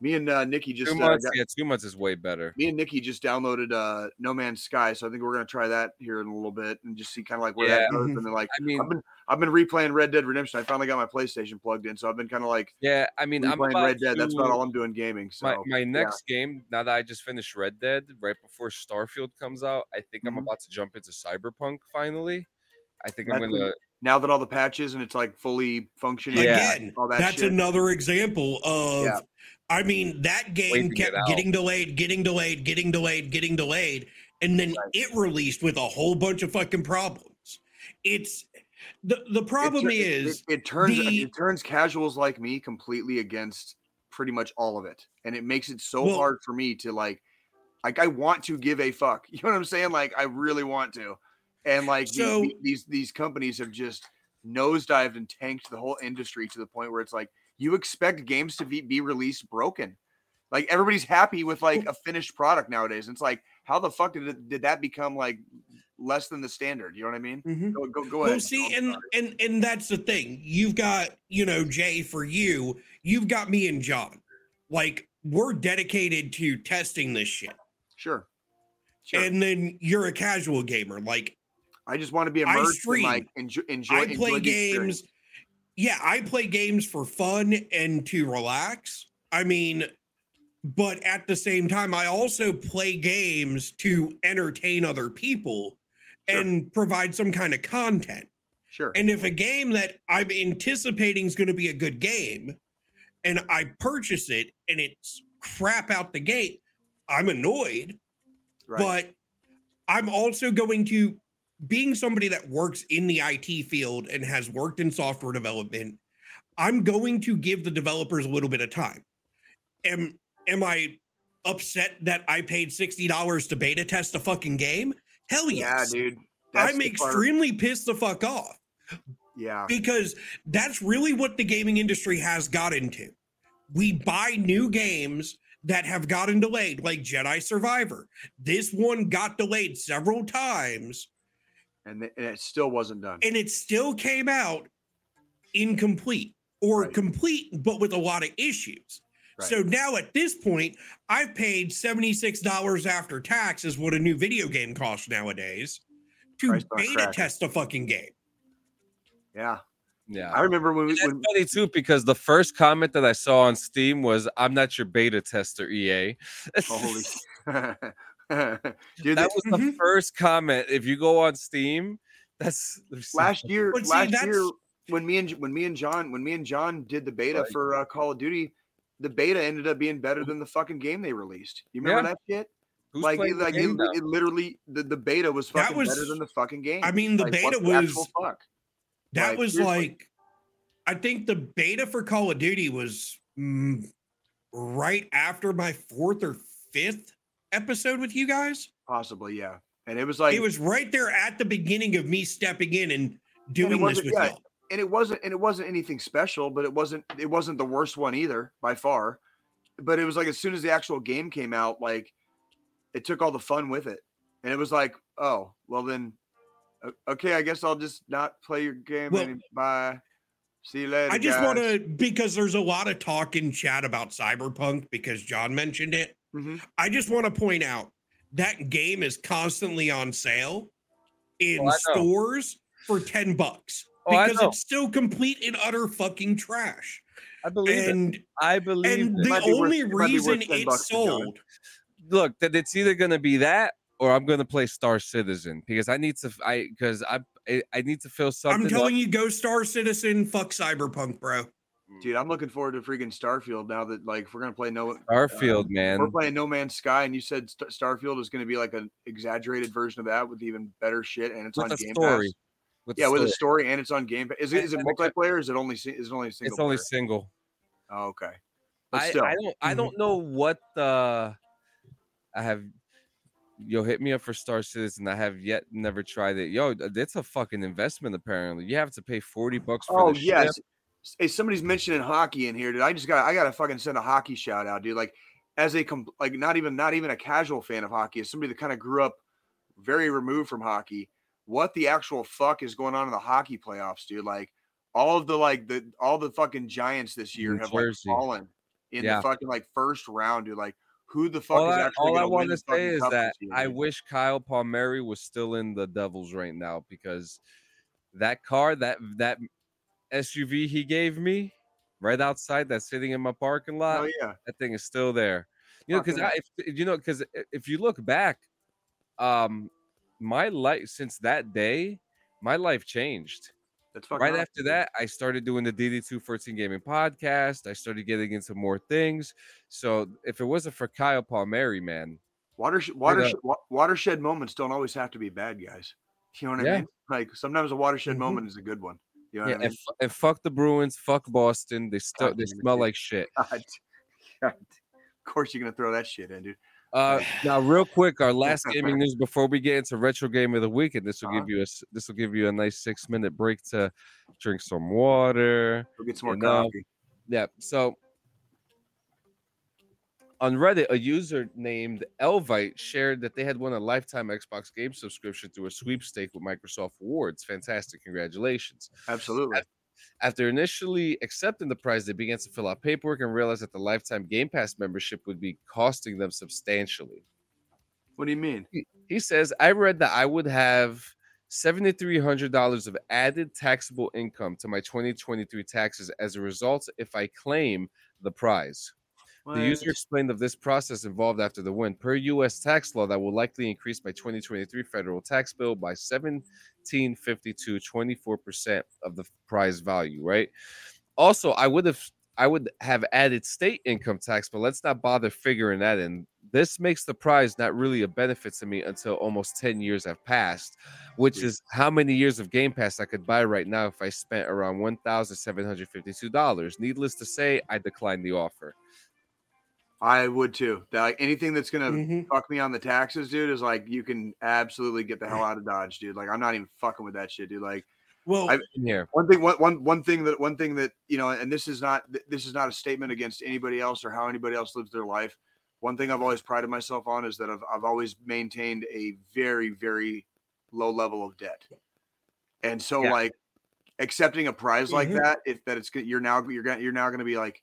me and uh, Nikki just Two uh, got- yeah, two months is way better. me and Nikki just downloaded uh No Man's Sky, so I think we're gonna try that here in a little bit and just see kind of like where Yeah. that goes. And then like I mean, I've been I've been replaying Red Dead Redemption. I finally got my PlayStation plugged in, so I've been kind of like yeah, I mean, I'm replaying about Red Dead. That's about all I'm doing gaming. So my, my next game, now that I just finished Red Dead, right before Starfield comes out, I think I'm Mhm. about to jump into Cyberpunk finally. I think I'm gonna. when- now that all the patches and it's like fully functioning, Yeah. Again, all that that's shit. another example of Yeah. I mean, that game get kept getting delayed, getting delayed, getting delayed, getting delayed, and then Right. it released with a whole bunch of fucking problems. It's the the problem it- is it, it turns the- it turns casuals like me completely against pretty much all of it, and it makes it so Well- hard for me to like, like I want to give a fuck. You know what I'm saying? Like I really want to, and like So- the- these these companies have just nosedived and tanked the whole industry to the point where it's like you expect games to be, be released broken. Like everybody's happy with like a finished product nowadays. It's like, how the fuck did it, did that become like less than the standard? You know what I mean? Mhm. Go go, go Well, ahead. see, and and and that's the thing. You've got, you know, Jay for you. You've got me and John. Like we're dedicated to testing this shit, sure, sure. and then you're a casual gamer. Like I just want to be I immersed and stream. like enjoy enjoy. I enjoy play the games. Yeah, I play games for fun and to relax. I mean, but at the same time, I also play games to entertain other people Sure. and provide some kind of content. Sure. And if a game that I'm anticipating is going to be a good game and I purchase it and it's crap out the gate, I'm annoyed. right. But I'm also going to, being somebody that works in the IT field and has worked in software development, I'm going to give the developers a little bit of time. Am am I upset that I paid $60 to beta test a fucking game? Hell yeah, dude. That's I'm extremely pissed the fuck off Yeah. because that's really what the gaming industry has got into. We buy new games that have gotten delayed, like Jedi Survivor. This one got delayed several times And, th- and it still wasn't done. and it still came out incomplete or Right. complete, but with a lot of issues. Right. So now at this point, I've paid $76 after tax, is what a new video game costs nowadays, to Christ beta test a fucking game. yeah. Yeah. I remember when we And that's when funny too because the first comment that I saw on Steam was, "I'm not your beta tester, EA." holy dude, that that, was the Mhm. first comment. If you go on Steam, that's last year But see, last year when me and when me and John when me and John did the beta Right. for uh, Call of Duty, the beta ended up being better than the fucking game they released. You remember that shit? who's like, it, like it, it literally the, the beta was That fucking better than the fucking game. I mean, the Like, beta what the was fuck. That Like, was seriously. like, I think the beta for Call of Duty was mm, right after my fourth or fifth episode with you guys. possibly, yeah. And it was like it was right there at the beginning of me stepping in and doing this wasn't- with yeah, y'all. and it wasn't and it wasn't anything special but it wasn't it wasn't the worst one either by far but it was like as soon as the actual game came out like it took all the fun with it and it was like oh well then okay i guess i'll just not play your game Well, bye see you later I just want to because there's a lot of talk in chat about Cyberpunk because John mentioned it. Mhm. I just want to point out that game is constantly on sale in Oh, stores for 10 bucks Oh, because know. it's still complete and utter fucking trash. I believe it. And I believe and it. the might only it might be worth reason 10 it's bucks to John. sold look that it's either going to be that or I'm going to play Star Citizen because I need to I because I I I need to feel something. I'm telling you, go Star Citizen, fuck Cyberpunk, bro. dude i'm looking forward to freaking starfield now that like if we're gonna play no uh, Starfield, man. we're playing no man's sky and you said St- starfield is going to be like an exaggerated version of that with even better shit and it's With on a game story. pass With yeah, the with a story. story and it's on Game Pass. Is it is it and the co- multiplayer? Is it only si- is it only single? It's only player? single. Oh, okay. But I, still, I don't I don't know what the I have yo hit me up for Star Citizen. I have yet never tried it. Yo, it's a fucking investment apparently. You have to pay 40 bucks for oh the ship. yes. Hey, somebody's mentioning hockey in here, dude. I just got I got to fucking send a hockey shout out, dude. Like as a com- like not even not even a casual fan of hockey, as somebody that kind of grew up very removed from hockey. What the actual fuck is going on in the hockey playoffs, dude? Like all of the like the all the fucking giants this year New have like fallen in Yeah. the fucking like first round, dude. Like who the fuck All is I, actually all I want to say is that I wish Kyle Palmieri was still in the Devils right now because that car, that that SUV he gave me right outside that's sitting in my parking lot, Oh yeah. that thing is still there. You know, because. I, if, you know, because if you look back, um, my life since that day, my life changed. That's fucking right awesome, after that, I started doing the DD214 Gaming podcast. I started getting into more things. So if it wasn't for Kyle Palmieri, man, Watershed, watershed, wa- watershed moments don't always have to be bad, guys. You know what I mean? Like sometimes a watershed Mhm. moment is a good one. You know yeah, what I and, mean? and fuck the Bruins, fuck Boston. They still they smell like shit. God, God. Of course, you're gonna throw that shit in, dude. Uh, now, real quick, our last gaming news before we get into retro game of the week, and this will Uh-huh. give you a this will give you a nice six minute break to drink some water. Go get some more coffee. Yeah. So On Reddit, a user named Elvite shared that they had won a lifetime Xbox game subscription through a sweepstake with Microsoft Rewards. Fantastic. Congratulations. Absolutely. After initially accepting the prize, they began to fill out paperwork and realized that the lifetime Game Pass membership would be costing them substantially. What do you mean? He says, I read that I would have $7,300 of added taxable income to my 2023 taxes as a result if I claim the prize. The user explained of this process involved after the win. Per U.S. tax law, that will likely increase my 2023 federal tax bill by 1752, 24% of the prize value, right? Also, I would have I would have added state income tax, but let's not bother figuring that in. This makes the prize not really a benefit to me until almost 10 years have passed, which Yeah. is how many years of Game Pass I could buy right now if I spent around $1,752. Needless to say, I declined the offer. I would too. That, like anything that's gonna Mhm. fuck me on the taxes, dude, is like you can absolutely get the hell out of Dodge, dude. Like I'm not even fucking with that shit, dude. Like Well, I- one thing, one, one, one thing that one thing that you know, and this is not this is not a statement against anybody else or how anybody else lives their life. One thing I've always prided myself on is that I've I've always maintained a very very low level of debt, and so Yeah. like accepting a prize like Mhm. that, if that it's you're now you're gonna you're now gonna be like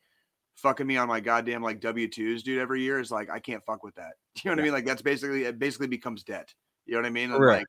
fucking me on my goddamn like W twos, dude, every year is like I can't fuck with that. You know what I mean? Like that's basically it. Basically becomes debt. You know what I mean? Correct. Like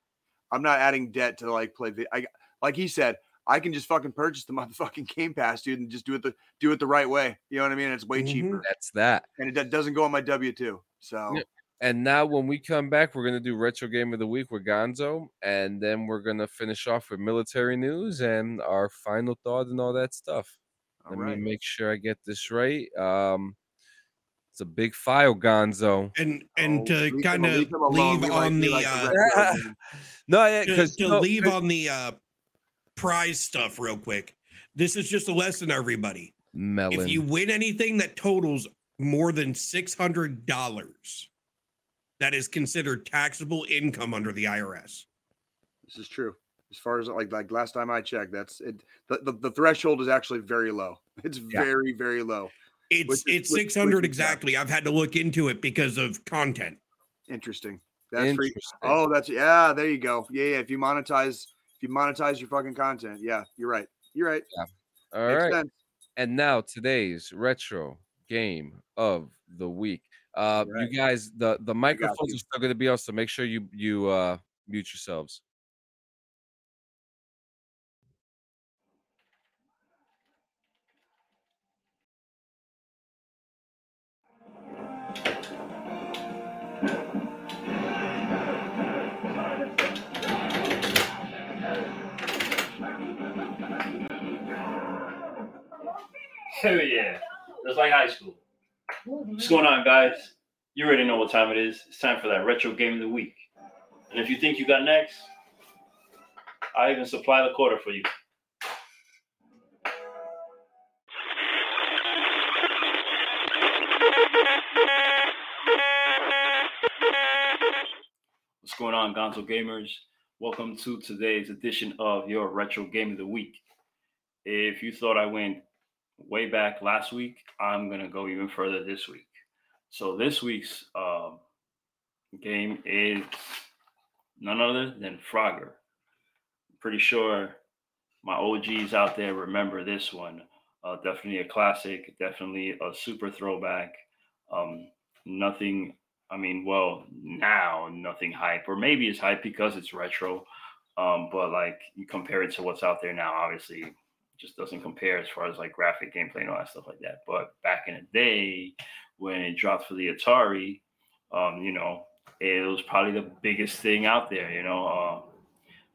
I'm not adding debt to like play. vi- I like he said, I can just fucking purchase the motherfucking Game Pass, dude, and just do it the do it the right way. You know what I mean? It's way Mhm. cheaper, That's that. and it do- doesn't go on my W two. So Yeah. And now, when we come back, we're gonna do retro game of the week with Gonzo, and then we're gonna finish off with military news and our final thought and all that stuff. All Let right. me make sure I get this right. Um, it's a big file, Gonzo. and and Oh, to kind of leave leave on the like uh, retro. No, yeah, to, because to leave on the uh prize stuff real quick. This is just a lesson, everybody. melon. If you win anything that totals more than six hundred dollars, that is considered taxable income under the IRS. This is true. As far as like like last time I checked, that's it. The, the, the threshold is actually very low. It's Yeah. very very low. It's Which it's six hundred which is bad. exactly. I've had to look into it because of content. Interesting. That's free. Interesting. Oh, that's yeah. There you go. Yeah, yeah. If you monetize, if you monetize your fucking content, yeah, you're right. You're right. all Makes right. sense. And now today's retro game of the week. Uh, Right. you guys, the the microphones are still going to be on, so make sure you you uh mute yourselves. Hell yeah. That's like high school. What's going on, guys? You already know what time it is. It's time for that retro game of the week. And if you think you got next, I even supply the quarter for you. Going on, Gonzo Gamers? Welcome to today's edition of your retro game of the week. If you thought I went way back last week, I'm gonna go even further this week. So this week's um, game is none other than Frogger. Pretty sure my OGs out there remember this one. Uh, definitely a classic. Definitely a super throwback. Um, nothing. I mean, well, now nothing hype, or maybe it's hype because it's retro. Um, but like you compare it to what's out there now, obviously just doesn't compare as far as like graphic gameplay and all that stuff like that. But back in the day, when it dropped for the Atari, um, you know, it was probably the biggest thing out there. You know, uh,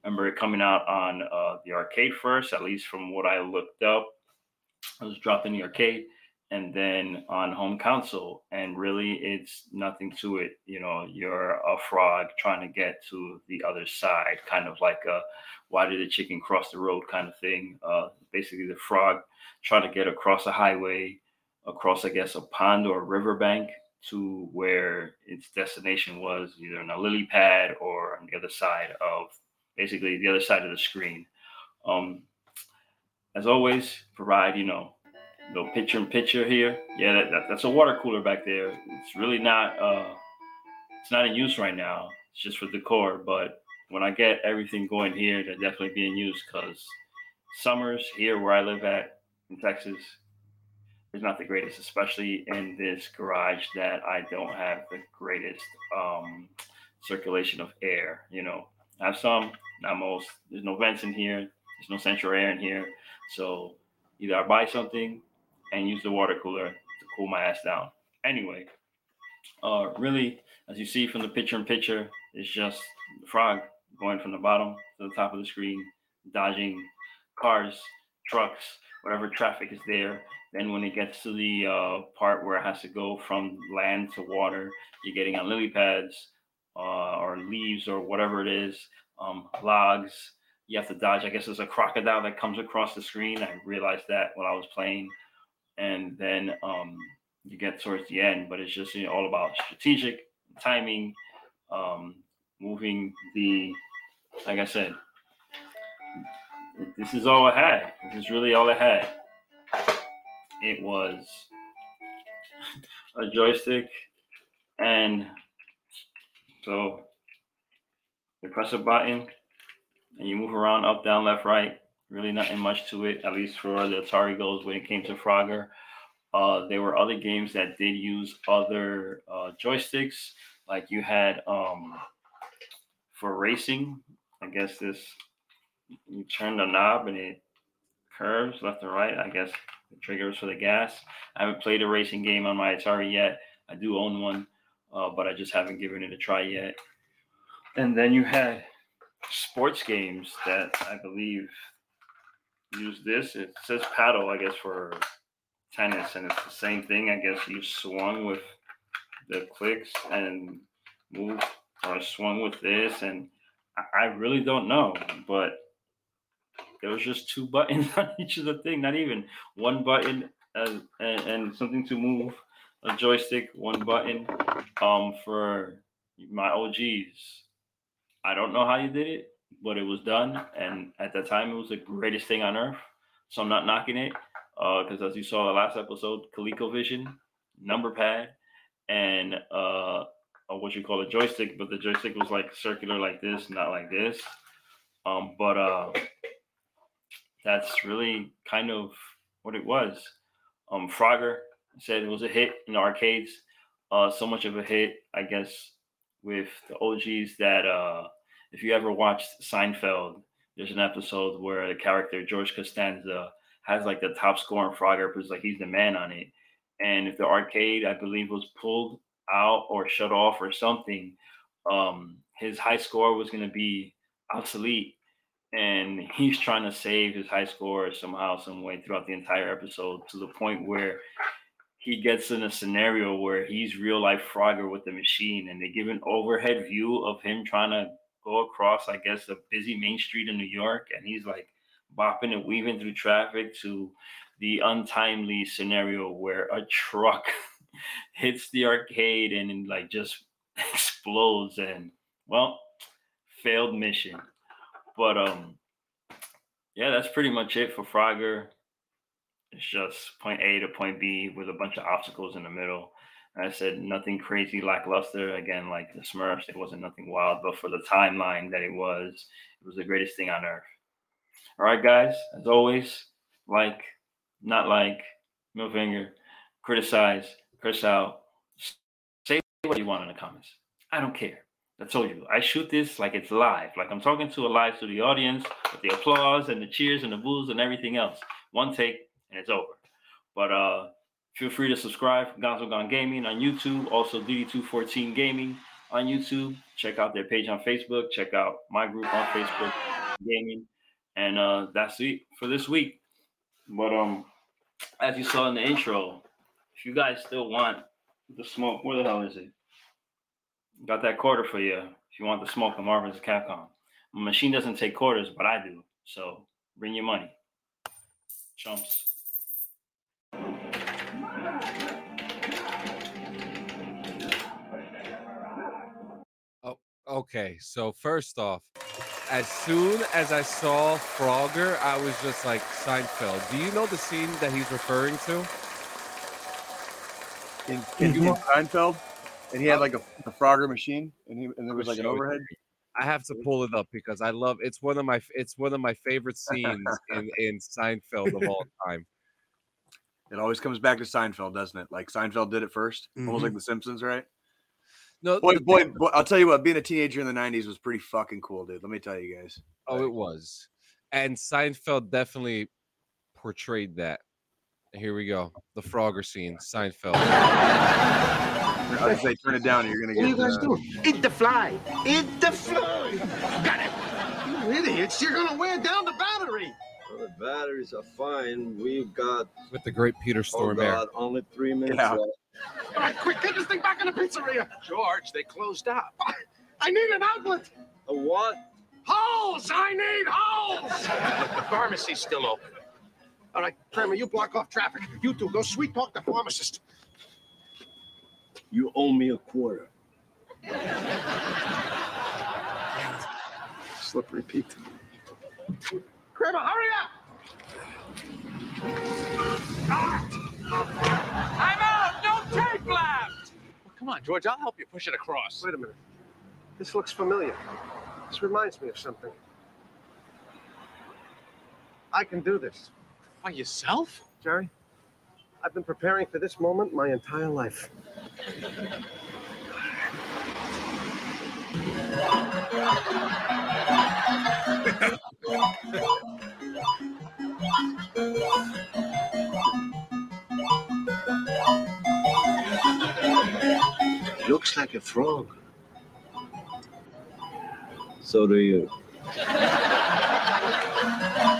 remember it coming out on uh, the arcade first, at least from what I looked up. It was dropped in the arcade and then on home console. And really, it's nothing to it. You know, you're a frog trying to get to the other side, kind of like a why did the chicken cross the road kind of thing. Uh, basically, the frog trying to get across a highway, across, I guess, a pond or a riverbank to where its destination was, either on a lily pad or on the other side of basically the other side of the screen. Um, as always, provide, you know, the picture in picture here. Yeah, that, that, that's a water cooler back there. It's really not uh it's not in use right now. It's just for decor. But when I get everything going here, they're definitely being used because summers here where I live at in Texas is not the greatest, especially in this garage that I don't have the greatest um circulation of air. You know, I have some, not most. There's no vents in here. There's no central air in here. So either I buy something and use the water cooler to cool my ass down. Anyway, uh, really, as you see from the picture in picture, it's just the frog going from the bottom to the top of the screen, dodging cars, trucks, whatever traffic is there. Then when it gets to the uh, part where it has to go from land to water, you're getting on lily pads uh, or leaves or whatever it is, um, logs. You have to dodge. I guess there's a crocodile that comes across the screen. I realized that when I was playing and then um, you get towards the end. But it's just you know, all about strategic timing, um, moving the. Like I said, this is all I had. This is really all I had. It was a joystick, and so you press a button and you move around up, down, left, right really nothing much to it, at least for the Atari goes when it came to Frogger. Uh, there were other games that did use other uh, joysticks, like you had um, for racing. I guess this you turn the knob and it curves left and right. I guess the triggers for the gas. I haven't played a racing game on my Atari yet. I do own one, uh, but I just haven't given it a try yet. And then you had sports games that I believe use this. It says paddle, I guess, for tennis, and it's the same thing. I guess you swung with the clicks and move, or swung with this, and I, really don't know, but there was just two buttons on each of the thing, not even one button and, and, and something to move a joystick, one button um for my OGs. I don't know how you did it but it was done. And at that time, it was the greatest thing on earth. So I'm not knocking it Uh because, uh, as you saw the last episode, ColecoVision number pad and uh, what you call a joystick, but the joystick was like circular, like this, not like this. Um, but uh, that's really kind of what it was. Um, Frogger said it was a hit in arcades. Uh, so much of a hit, I guess, with the OGs that uh, if you ever watched Seinfeld, there's an episode where the character George Costanza has like the top score in Frogger because like he's the man on it. And if the arcade, I believe, was pulled out or shut off or something, um, his high score was going to be obsolete. And he's trying to save his high score somehow, some way throughout the entire episode to the point where he gets in a scenario where he's real life Frogger with the machine, and they give an overhead view of him trying to go across, I guess, a busy main street in New York, and he's like bopping and weaving through traffic to the untimely scenario where a truck hits the arcade and like just explodes and well failed mission. But um yeah that's pretty much it for frogger. It's just point a to point b with a bunch of obstacles in the middle I said nothing crazy lackluster. Again, like the Smurfs, it wasn't nothing wild, but for the timeline that it was, it was the greatest thing on earth. All right, guys, as always, like, not like, middle finger, criticize, curse out, say what you want in the comments. I don't care. I told you, I shoot this like it's live, like I'm talking to a live the audience with the applause and the cheers and the boos and everything else. One take and it's over. But uh Feel free to subscribe, Gonzo Gone Gaming on YouTube, also DD214 Gaming on YouTube. Check out their page on Facebook. Check out my group on Facebook, Gaming. And uh, that's it for this week. But um, as you saw in the intro, if you guys still want the smoke, where the hell is it? Got that quarter for you. If you want the smoke, the Marvel vs. Capcom. My machine doesn't take quarters, but I do. So bring your money. Chumps. Okay, so first off, as soon as I saw Frogger, I was just like Seinfeld. Do you know the scene that he's referring to? in, in, in Seinfeld, and he had like a, a Frogger machine, and he and there was like an overhead. I have to pull it up because I love it's one of my it's one of my favorite scenes in, in Seinfeld of all time. It always comes back to Seinfeld, doesn't it? Like Seinfeld did it 1st Mhm. almost like The Simpsons, right? No, Boy, the boy, thing- boy, I'll tell you what, being a teenager in the '90s was pretty fucking cool, dude. Let me tell you guys. oh, it was, and Seinfeld definitely portrayed that. Here we go, the Frogger scene, Seinfeld. I say turn it down, you're gonna What are you guys uh, doing? Eat the fly. Eat the fly. Got it. You idiots. You're going to wear down the battery. Well, the batteries are fine. We've got, with the great Peter oh Stormare. God, only three minutes Yeah. left. All right, quick, get this thing back in the pizzeria. George, they closed up. I need an outlet. A what? Holes! I need holes! the pharmacy's still open. All right, Kramer, you block off traffic. You two, go sweet talk the pharmacist. You owe me a quarter. Slippery Pete. Kramer, hurry up! I'm out! No tape left! come on, George, I'll help you push it across. Wait a minute. This looks familiar. This reminds me of something. I can do this. By yourself? Jerry, I've been preparing for this moment my entire life. Looks like a frog. So do you.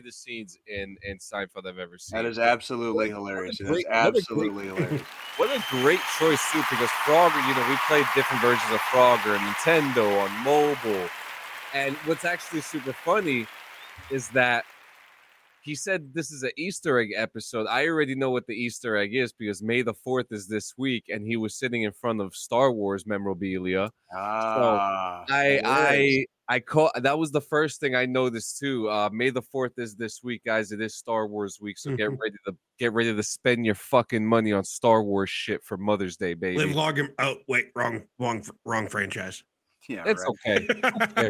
greatest scenes in in Seinfeld I've ever seen. That is absolutely hilarious. That's great- what great- absolutely hilarious. What a great choice too, because Frogger, you know, we played different versions of Frogger, Nintendo, on mobile. And what's actually super funny is that he said this is an Easter egg episode. I already know what the Easter egg is because May the 4th is this week, and he was sitting in front of Star Wars memorabilia. Ah, I. I I caught that was the first thing I noticed too. Uh May the 4th is this week, guys. It is Star Wars week, so get Mhm. ready to get ready to spend your fucking money on Star Wars shit for Mother's Day, baby. Live long. and- Oh wait, wrong, wrong, wrong franchise. yeah, It's right. okay.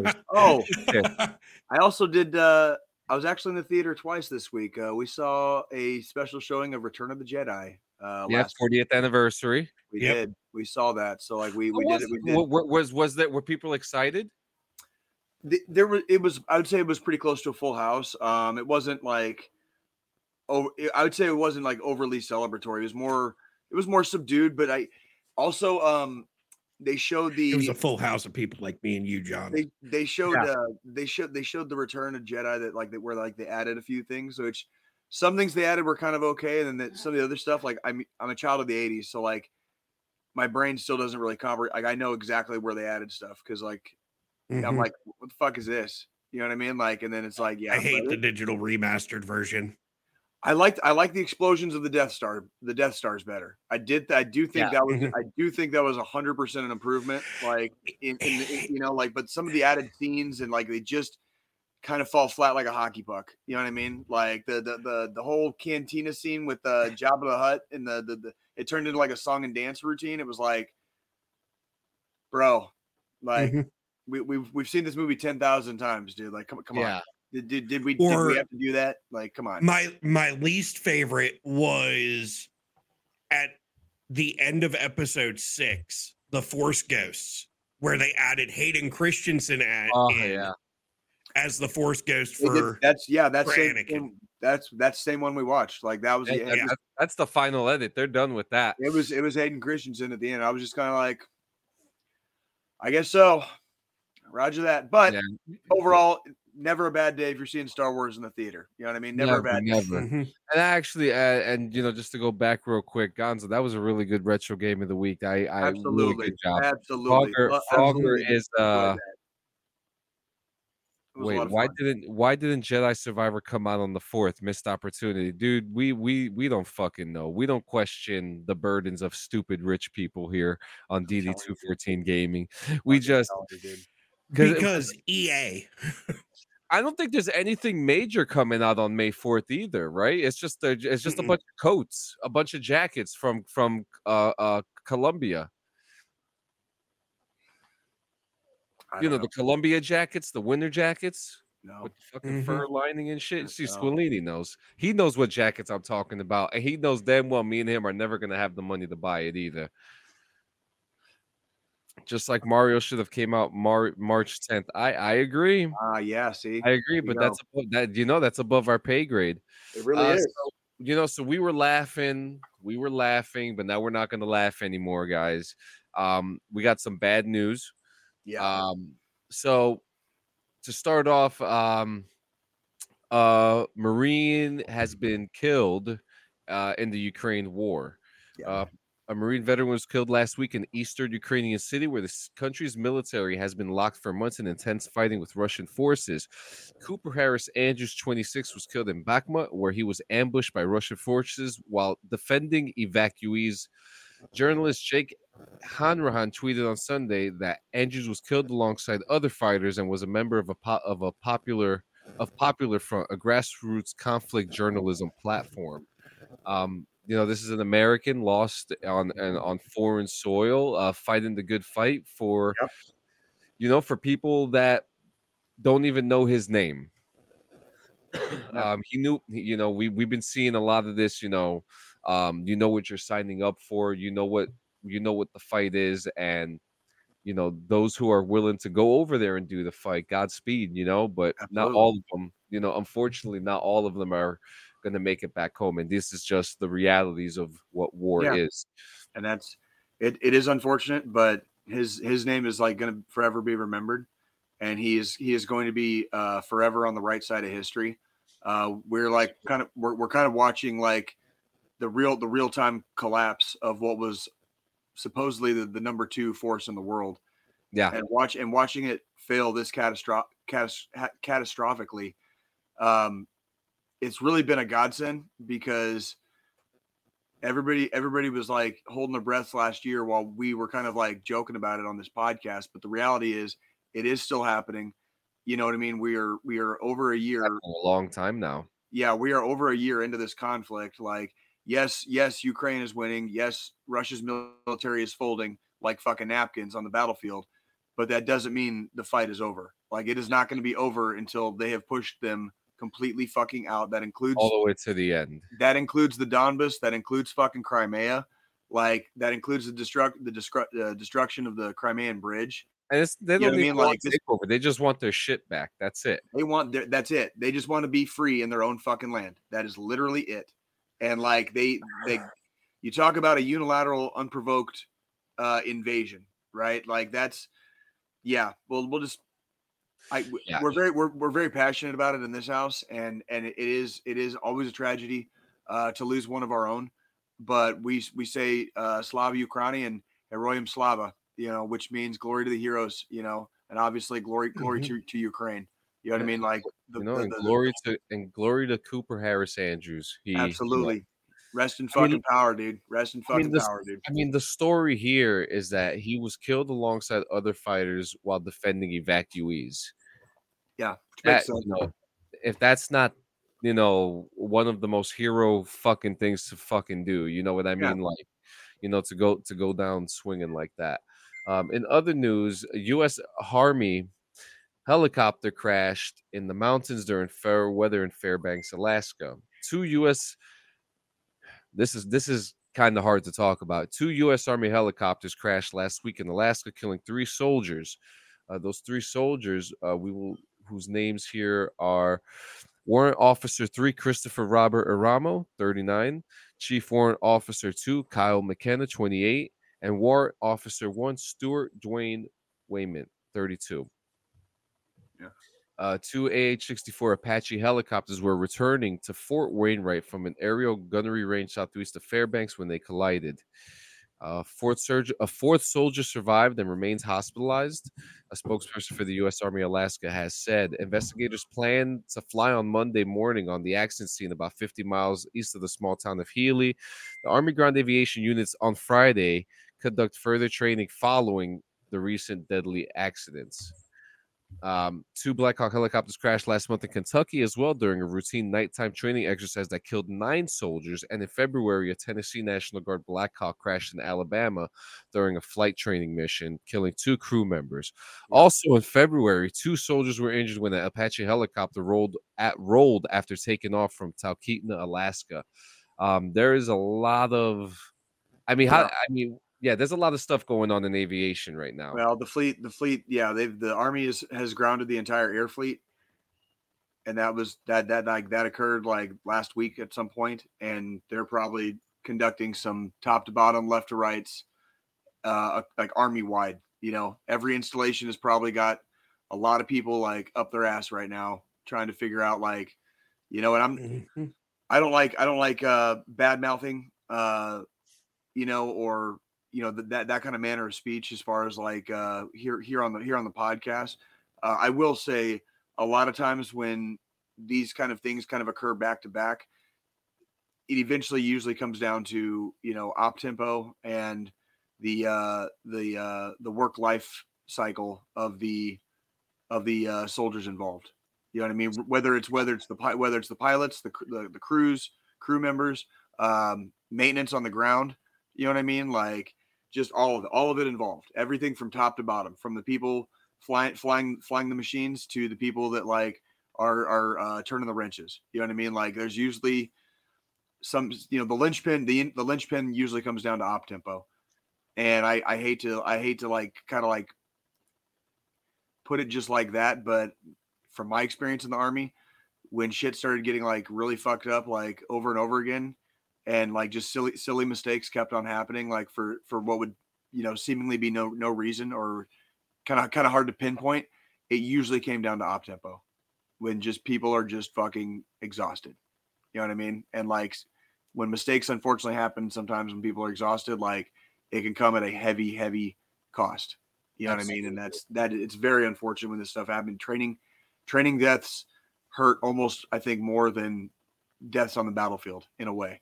cares? Oh, Okay. I also did. uh I was actually in the theater twice this week. Uh, we saw a special showing of Return of the Jedi. Uh, Yeah, 40th anniversary. we Yep. did. We saw that. So like we we was did it. We did. Wa- wa- Was was that were people excited? the, there was it was I would say it was pretty close to a full house. Um, it wasn't like oh I would say it wasn't like overly celebratory. It was more it was more subdued. But I also um they showed the It was a full house of people like me and you, John. they they showed Yeah. uh they showed they showed the return of Jedi that like that were like they added a few things which some things they added were kind of okay and then that some of the other stuff like I'm I'm a child of the 80s so like my brain still doesn't really comprehend like I know exactly where they added stuff because like I'm Mhm. like what the fuck is this you know what I mean like and then it's like yeah I hate but the digital remastered version. I liked I like the explosions of the Death Star the Death Stars better I did I do think Yeah. that was Mhm. I do think that was a hundred percent an improvement like in, in, the- you know like but some of the added scenes and like they just kind of fall flat like a hockey puck. You know what I mean? Like the the the, the whole cantina scene with the Jabba the Hutt and the, the the it turned into like a song and dance routine. It was like, bro, like Mhm. we we've we've seen this movie ten thousand times, dude. Like come come Yeah. on. Did, did, did we did we have to do that? Like come on. My my least favorite was at the end of episode six, the Force Ghosts, where they added Hayden Christensen at Oh in yeah. as the Force Ghost They did- for that's yeah, that's same, Anakin. that's that's same one we watched. Like that was That- the that- it was, that- that's the final edit. They're done with that. it was it was Hayden Christensen at the end. I was just kind of like, I guess so. Roger that. But Yeah. overall, never a bad day if you're seeing Star Wars in the theater. You know what I mean? Never, a bad day. never. Mhm. And actually, uh, and you know, just to go back real quick, Gonzo, that was a really good retro game of the week. I, I really Absolutely. good job. Absolutely. Frogger, Frogger absolutely. is uh that. It was a wait, why didn't why didn't Jedi Survivor come out on the fourth? Missed opportunity. Dude, we we we don't fucking know. We don't question the burdens of stupid rich people here on telling you, DD two fourteen gaming. We just you, dude. 'cause Because EA. I don't think there's anything major coming out on May 4th either, right? It's just a, it's just a Mm-mm. bunch of coats, a bunch of jackets from from uh uh Columbia. You know, don't the Columbia jackets, the winter jackets know. with the fucking Mhm. fur lining and shit. See, know. Squilini knows. He knows what jackets I'm talking about, and he knows damn well me and him are never gonna have the money to buy it either. Just like Mario should have came out Mar- March 10th. I I agree. Ah, yeah. See, I agree, you but go. that's above, that you know that's above our pay grade. it really Uh, is. so, you know, so we were laughing, we were laughing, but now we're not going to laugh anymore, guys. Um, we got some bad news. Yeah. Um, so to start off, um, uh, Marine has been killed uh, in the Ukraine war. Yeah. Uh, a Marine veteran was killed last week in eastern Ukrainian city, where the country's military has been locked for months in intense fighting with Russian forces. Cooper Harris Andrews, 26, was killed in Bakhmut, where he was ambushed by Russian forces while defending evacuees. Journalist Jake Hanrahan tweeted on Sunday that Andrews was killed alongside other fighters and was a member of a po- of a popular of Popular Front, a grassroots conflict journalism platform. Um, you know, this is an American lost on and on foreign soil, uh, fighting the good fight for, Yep. you know, for people that don't even know his name. Um, he knew, you know, we we've been seeing a lot of this. You know, um, you know what you're signing up for. You know what you know what the fight is, and you know those who are willing to go over there and do the fight. Godspeed, you know, but not all of them. You know, unfortunately, not all of them are going to make it back home, and this is just the realities of what war Yeah. is. and that's it. It is unfortunate, but his his name is like going to forever be remembered, and he is he is going to be uh, forever on the right side of history. Uh, we're like kind of we're, we're kind of watching like the real the real time collapse of what was supposedly the, the number two force in the world, Yeah, and watch and watching it fail this catastro- catas- catastrophically. Um, it's really been a godsend because everybody everybody was like holding their breaths last year while we were kind of like joking about it on this podcast but the reality is it is still happening. You know what i mean? We are we are over a year a long time now. yeah we are over a year into this conflict like yes yes ukraine is winning. Yes russia's military is folding like fucking napkins on the battlefield but that doesn't mean the fight is over. Like it is not going to be over until they have pushed them completely fucking out that includes all the way to the end. that includes the Donbas. That includes fucking Crimea. Like that includes the destruct the destru- uh, destruction of the Crimean bridge. And it's, they don't I even mean? want Like, this- take over. They just want their shit back. That's it. They want their, that's it. They just want to be free in their own fucking land. That is literally it. And like they they you talk about a unilateral, unprovoked uh invasion, right? Like that's yeah. Well, we'll just I Yeah. we're very we're, we're very passionate about it in this house, and and it is it is always a tragedy uh, to lose one of our own. But we we say uh, Slava Ukraini and Heroyam Slava, you know, which means glory to the heroes, you know, and obviously glory glory to, to Ukraine. You know what I mean? Like the, You know, the- and the- glory to and glory to Cooper Harris Andrews. He absolutely. Rest in I mean, fucking power, dude. Rest in I mean, fucking power, dude. I mean, the story here is that he was killed alongside other fighters while defending evacuees. Yeah, That, makes sense. you know, if that's not, you know, one of the most hero fucking things to fucking do, you know what I Yeah. mean? Like, you know, to go to go down swinging like that. Um, in other news, U.S. Army helicopter crashed in the mountains during fair weather in Fairbanks, Alaska. Two U.S. This is this is kind of hard to talk about. Two U.S. Army helicopters crashed last week in Alaska, killing three soldiers. Uh, those three soldiers, uh, we will whose names here are Warrant Officer 3 Christopher Robert Eramo, 39, Chief Warrant Officer 2 Kyle McKenna, 28, and Warrant Officer 1 Stewart Duane Wayment, 32. Yeah. uh, two AH-64 Apache helicopters were returning to Fort Wainwright from an aerial gunnery range southeast of Fairbanks when they collided. Uh, fourth surge, a fourth soldier survived and remains hospitalized. A spokesperson for the U.S. Army Alaska has said investigators plan to fly on Monday morning on the accident scene about 50 miles east of the small town of Healy. The Army ground aviation units on Friday conduct further training following the recent deadly accidents. Um, two Black Hawk helicopters crashed last month in Kentucky as well during a routine nighttime training exercise that killed nine soldiers. And in February, a Tennessee National Guard Black Hawk crashed in Alabama during a flight training mission, killing two crew members. Also in February, two soldiers were injured when an Apache helicopter rolled at rolled after taking off from Talkeetna, Alaska. Um, there is a lot of, I mean, how, I mean, yeah, there's a lot of stuff going on in aviation right now. Well, the fleet, the fleet, yeah, they've the army is, has grounded the entire air fleet, and that was that that like that occurred like last week at some point, and they're probably conducting some top to bottom, left to rights, uh, like army wide. You know, every installation has probably got a lot of people like up their ass right now trying to figure out like, you know, and I'm Mm-hmm. I don't like I don't like uh bad mouthing uh you know or you know th- that that kind of manner of speech as far as like uh here here on the here on the podcast uh, i will say a lot of times when these kind of things kind of occur back to back it eventually usually comes down to you know op tempo and the uh the uh the work life cycle of the of the uh soldiers involved. You know what i mean? Whether it's whether it's the whether it's the pilots the the, the crews crew members um maintenance on the ground you know what i mean? Like just all of it all of it involved everything from top to bottom from the people flying flying flying the machines to the people that like are are uh, turning the wrenches you know what i mean? Like there's usually some you know the linchpin the the linchpin usually comes down to op tempo. And i i hate to i hate to like kind of like put it just like that but from my experience in the army when shit started getting like really fucked up like over and over again and like just silly silly mistakes kept on happening like for for what would you know seemingly be no no reason or kind of kind of hard to pinpoint it usually came down to op tempo when just people are just fucking exhausted you know what i mean? And like when mistakes unfortunately happen sometimes when people are exhausted like it can come at a heavy heavy cost you know what i mean? And that's that it's very unfortunate when this stuff happened. Training training deaths hurt almost i think more than deaths on the battlefield in a way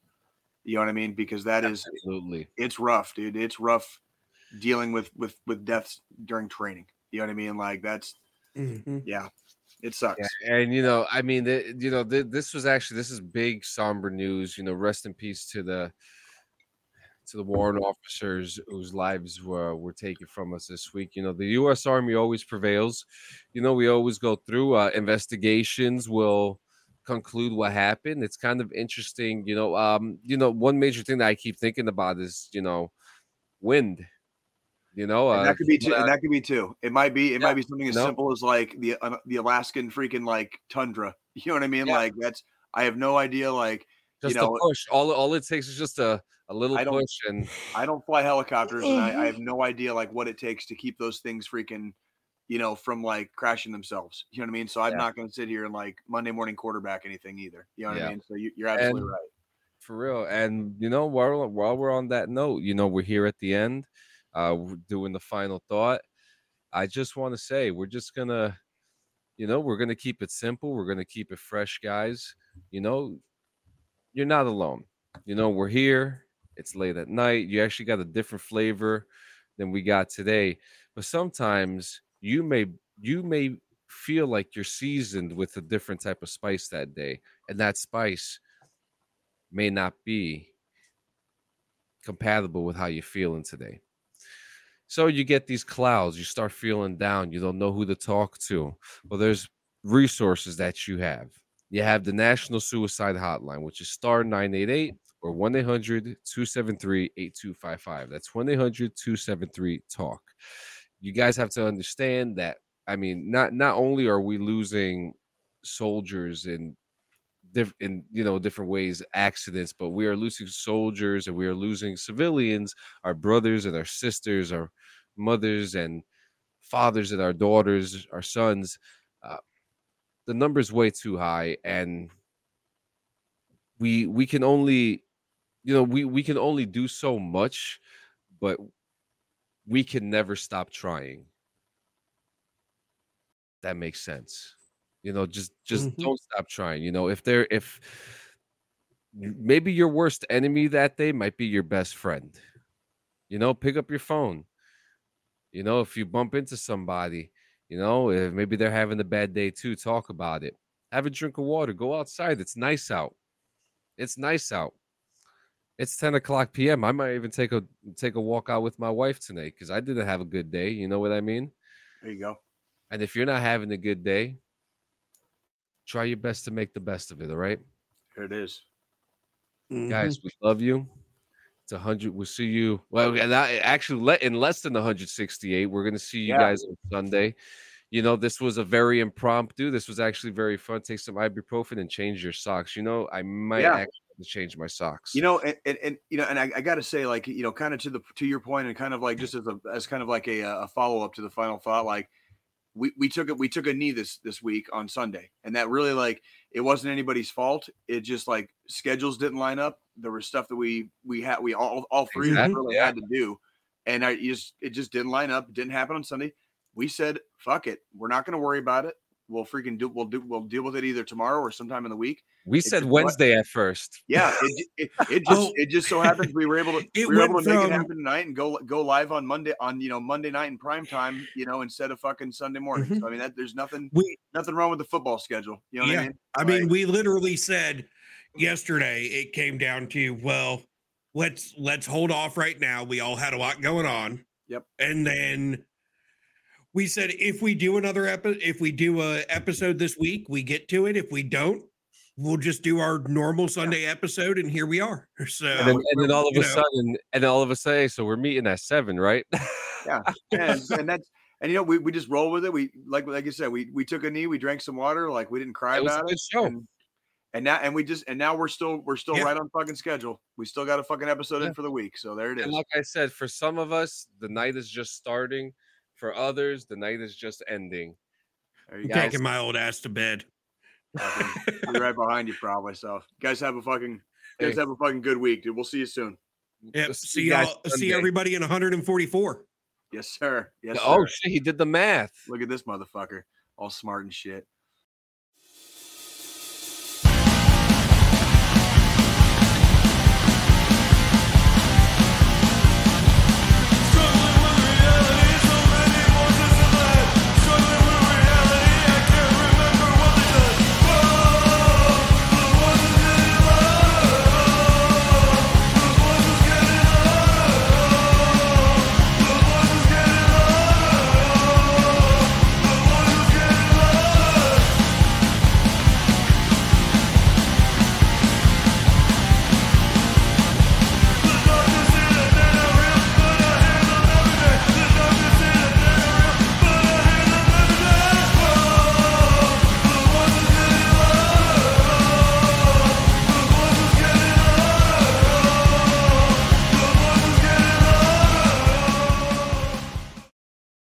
you know what I mean? Because that is Absolutely. it's rough, dude. It's rough dealing with with with deaths during training. You know what I mean? Like that's Mhm. yeah, it sucks. Yeah, and you know, I mean, the, you know, th- this was actually this is big somber news. You know, rest in peace to the to the warrant officers whose lives were were taken from us this week. You know, the U.S. Army always prevails. You know, we always go through uh, investigations. Will conclude what happened. It's kind of interesting. You know, um, you know, one major thing that I keep thinking about is you know, wind. You know, And uh, that could be some too. And that- that could be too. It might be. It Yeah, might be something as no. simple as like the uh, the Alaskan freaking like tundra. You know what I mean? Yeah. Like that's. I have no idea. Like just you know, a push. All all it takes is just a a little push, and I don't fly helicopters, and I, I have no idea like what it takes to keep those things freaking, you know, from like crashing themselves. You know what I mean? So I'm Yeah. not going to sit here and like Monday morning quarterback anything either. You know what Yeah. I mean? So you, you're absolutely And- right. For real. And you know, while while we're on that note, you know, we're here at the end, uh doing the final thought. I just want to say we're just gonna, you know, we're gonna keep it simple. We're gonna keep it fresh, guys. You know, you're not alone. You know, we're here. It's late at night. You actually got a different flavor than we got today. But sometimes you may you may feel like you're seasoned with a different type of spice that day. And that spice may not be compatible with how you're feeling today. So you get these clouds, you start feeling down, you don't know who to talk to. Well, there's resources that you have. You have the National Suicide Hotline, which is star 988 or 1 800 273 8255. That's 1 800 273 TALK. You guys have to understand that. I mean, not not only are we losing soldiers in diff- in you know different ways accidents but we are losing soldiers and we are losing civilians our brothers and our sisters our mothers and fathers and our daughters our sons uh, the number's way too high and we we can only you know we we can only do so much but we can never stop trying. That makes sense. You know just just Mhm. don't stop trying you know if they're if maybe your worst enemy that day might be your best friend. You know pick up your phone. You know if you bump into somebody you know if maybe they're having a bad day too talk about it. Have a drink of water go outside it's nice out. It's nice out it's 10 o'clock p.m i might even take a take a walk out with my wife tonight because i didn't have a good day you know what i mean There you go. and if you're not having a good day try your best to make the best of it all right Here it is. guys mm-hmm. we love you it's 100 we'll see you well and I, actually let in less than 168 we're gonna see you Yeah. guys on sunday you know this was a very impromptu this was actually very fun take some ibuprofen and change your socks you know i might Yeah. actually have to change my socks You know, and, and, and you know, and I, I got to say, like, you know, kind of to the to your point, and kind of like just as a as kind of like a, a follow up to the final thought, like we, we took it we took a knee this this week on Sunday, and that really like it wasn't anybody's fault. It just like schedules didn't line up. There was stuff that we we had we all all three Exactly, really yeah. had to do, and I just it just didn't line up. It didn't happen on Sunday. We said, "Fuck it, we're not going to worry about it. We'll freaking do we'll do we'll deal with it either tomorrow or sometime in the week." we it's said just what- wednesday at first Yeah, it, it, it just Oh. it just so happens we were able to It we were able to make it happen tonight and go go live on Monday on you know Monday night in prime time you know instead of fucking Sunday morning. Mhm. So I mean that there's nothing We nothing wrong with the football schedule. You know what Yeah. I mean? I mean, Like, we literally said yesterday it came down to well, let's let's hold off right now. We all had a lot going on. Yep. And then we said if we do another episode, if we do a episode this week, we get to it. If we don't, we'll just do our normal Sunday episode, and here we are. So and then, and then all of a know. sudden and all of a sudden so we're meeting at seven right yeah, and, and that's and you know we, we just roll with it. We like like you said we we took a knee, we drank some water, like we didn't cry It about it. show. And, and now and we just and now we're still we're still Yeah. right on fucking schedule. We still got a fucking episode Yeah. in for the week. So there it is. And like I said, for some of us, the night is just starting. For others, the night is just ending. There you I'm go. taking my old ass to bed. Fucking- Be right behind you probably. So guys have a fucking guys have a fucking good week, dude. We'll see you soon. Yep. We'll See you guys y'all. See everybody in 144. Yes, sir. Yes, oh sir. shit, he did the math. Look at this motherfucker, all smart and shit.